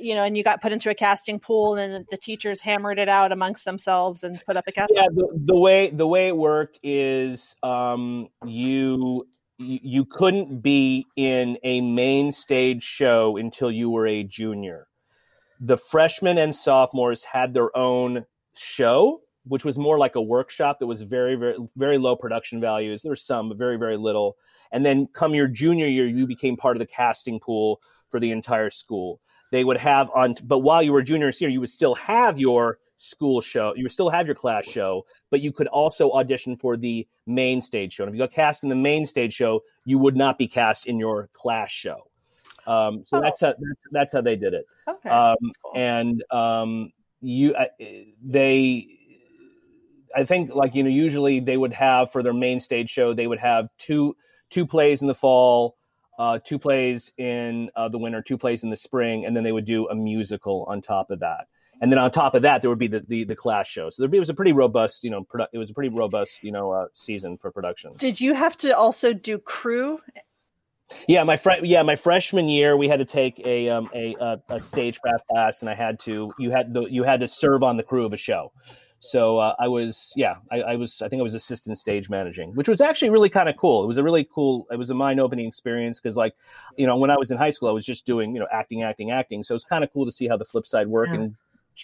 you know, and you got put into a casting pool, and the teachers hammered it out amongst themselves and put up a casting. Yeah, the, the way the way it worked is um, you you couldn't be in a main stage show until you were a junior. The freshmen and sophomores had their own show, which was more like a workshop that was very, very, very low production values. There was some, but very, very little. And then come your junior year, you became part of the casting pool for the entire school they would have on but while you were junior and senior you would still have your school show you would still have your class show but you could also audition for the main stage show. And if you got cast in the main stage show you would not be cast in your class show. Um, so oh. that's how that's, that's, how they did it. Okay. Um, cool. and um, you uh, they i think like you know usually they would have for their main stage show they would have two two plays in the fall uh, two plays in uh, the winter, two plays in the spring, and then they would do a musical on top of that. And then on top of that, there would be the, the, the class show. So there be it was a pretty robust, you know, produ- it was a pretty robust, you know, uh, season for production. Did you have to also do crew? Yeah, my fr- yeah, my freshman year, we had to take a um, a, a, a stagecraft class, and I had to you had the, you had to serve on the crew of a show. So uh, I was, yeah, I, I, was, I think I was assistant stage managing, which was actually really kind of cool. It was a really cool, it was a mind opening experience because, like, you know, when I was in high school, I was just doing, you know, acting, acting, acting. So it's kind of cool to see how the flip side work yeah. and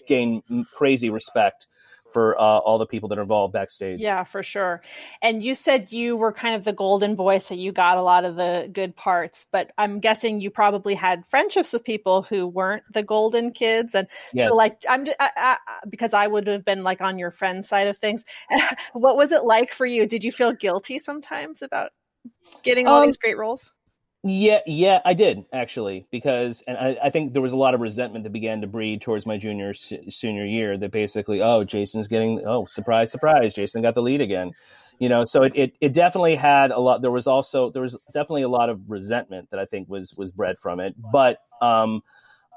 gain crazy respect for uh, all the people that are involved backstage. Yeah, for sure. And you said you were kind of the golden boy, so you got a lot of the good parts. But I'm guessing you probably had friendships with people who weren't the golden kids, and yes. so like I'm I, I, because I would have been like on your friend's side of things. what was it like for you? Did you feel guilty sometimes about getting all um, these great roles? Yeah, yeah, I did actually, because and I, I, think there was a lot of resentment that began to breed towards my junior senior year. That basically, oh, Jason's getting, oh, surprise, surprise, Jason got the lead again. You know, so it, it, it definitely had a lot. There was also there was definitely a lot of resentment that I think was was bred from it. But um,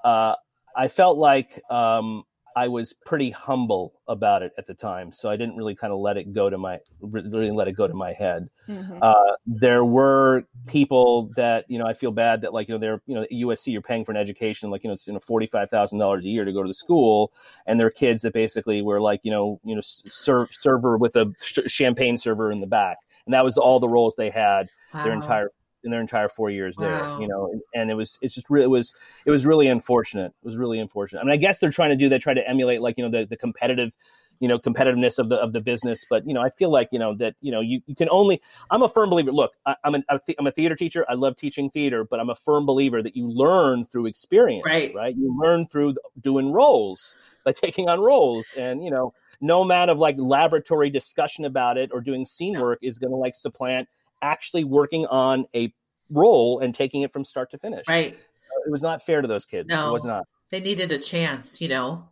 uh, I felt like um, I was pretty humble about it at the time, so I didn't really kind of let it go to my really let it go to my head. Mm-hmm. Uh, there were people that you know I feel bad that like you know they're you know USC you're paying for an education like you know it's you know forty five thousand dollars a year to go to the school, and there are kids that basically were like you know you know serve, server with a champagne server in the back, and that was all the roles they had wow. their entire in their entire four years wow. there. You know, and, and, it was it's just really it was it was really unfortunate. It was really unfortunate. I mean, I guess they're trying to do they try to emulate like you know the the competitive you know competitiveness of the of the business but you know i feel like you know that you know you, you can only i'm a firm believer look I, am an, i'm a theater teacher i love teaching theater but i'm a firm believer that you learn through experience right right you learn through doing roles by taking on roles and you know no amount of like laboratory discussion about it or doing scene work is going to like supplant actually working on a role and taking it from start to finish. Right. it was not fair to those kids. No, it was not. They needed a chance, you know.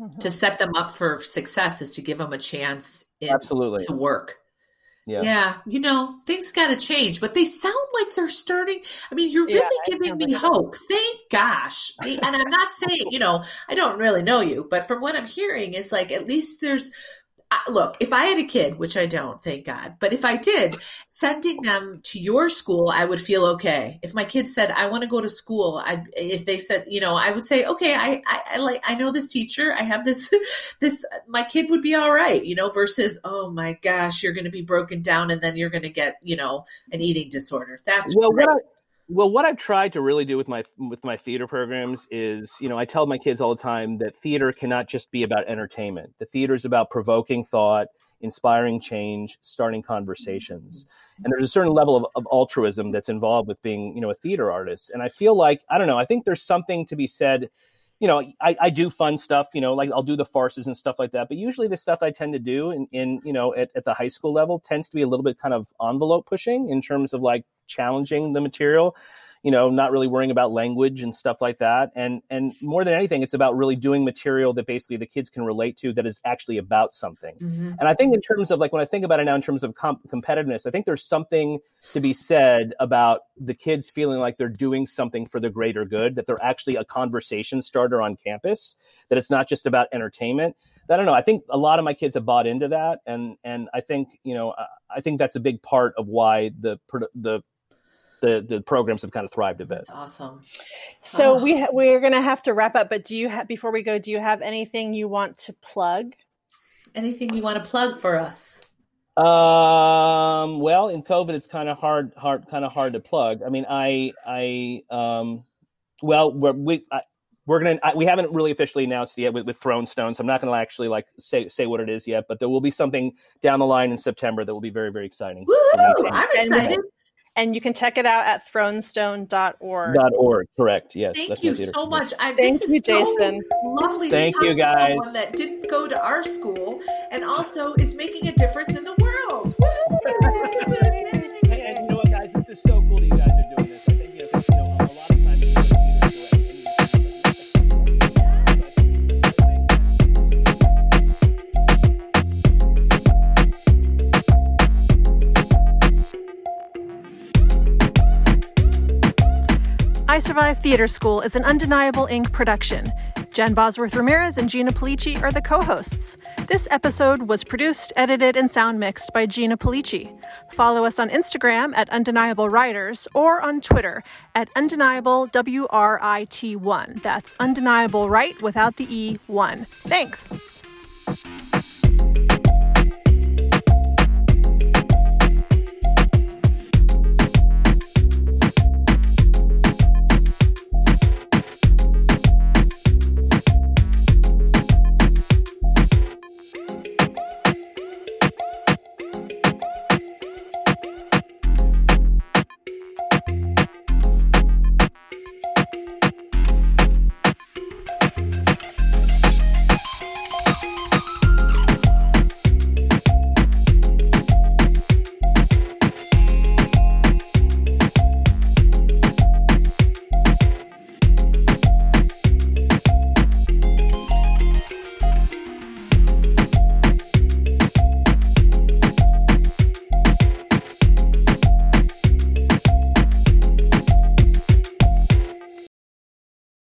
Mm-hmm. To set them up for success is to give them a chance in, absolutely to work. Yeah. yeah, you know, things got to change, but they sound like they're starting. I mean, you're really yeah, giving me hope. Thank gosh. and I'm not saying, you know, I don't really know you, but from what I'm hearing is like at least there's look, if I had a kid, which I don't, thank God, but if I did, sending them to your school, I would feel okay. If my kid said, I want to go to school, I, if they said, you know, I would say, okay, I, I, I like, I know this teacher, I have this, this, my kid would be all right, you know, versus, oh my gosh, you're going to be broken down and then you're going to get, you know, an eating disorder. That's well, what I, well, what I've tried to really do with my with my theater programs is, you know, I tell my kids all the time that theater cannot just be about entertainment. The theater is about provoking thought, inspiring change, starting conversations. And there's a certain level of, of altruism that's involved with being, you know, a theater artist. And I feel like, I don't know, I think there's something to be said you know, I, I do fun stuff, you know, like I'll do the farces and stuff like that. But usually the stuff I tend to do in, in you know, at, at the high school level tends to be a little bit kind of envelope pushing in terms of like challenging the material you know not really worrying about language and stuff like that and and more than anything it's about really doing material that basically the kids can relate to that is actually about something mm-hmm. and i think in terms of like when i think about it now in terms of comp- competitiveness i think there's something to be said about the kids feeling like they're doing something for the greater good that they're actually a conversation starter on campus that it's not just about entertainment I don't know. I think a lot of my kids have bought into that, and and I think you know I think that's a big part of why the the the the programs have kind of thrived a bit. That's awesome. So oh. we ha- we're gonna have to wrap up, but do you have before we go? Do you have anything you want to plug? Anything you want to plug for us? Um. Well, in COVID, it's kind of hard, hard, kind of hard to plug. I mean, I, I, um, well, we're, we, I, we're gonna I, we haven't really officially announced yet with, with Thrown Stone, so I'm not gonna actually like say say what it is yet, but there will be something down the line in September that will be very very exciting. Woo! I'm excited. And you can check it out at thrownstone.org. Dot org, correct. Yes. Thank you so much. I, Thank you, Jason. lovely. Thank you, guys. One that didn't go to our school and also is making a difference in the world. and you know what, guys? This is so cool that you guys are doing I Survive Theater School is an Undeniable Inc. production. Jen Bosworth Ramirez and Gina Pulice are the co hosts. This episode was produced, edited, and sound mixed by Gina Pulice. Follow us on Instagram at Undeniable Writers or on Twitter at Undeniable WRIT1. That's Undeniable Right without the E1. Thanks.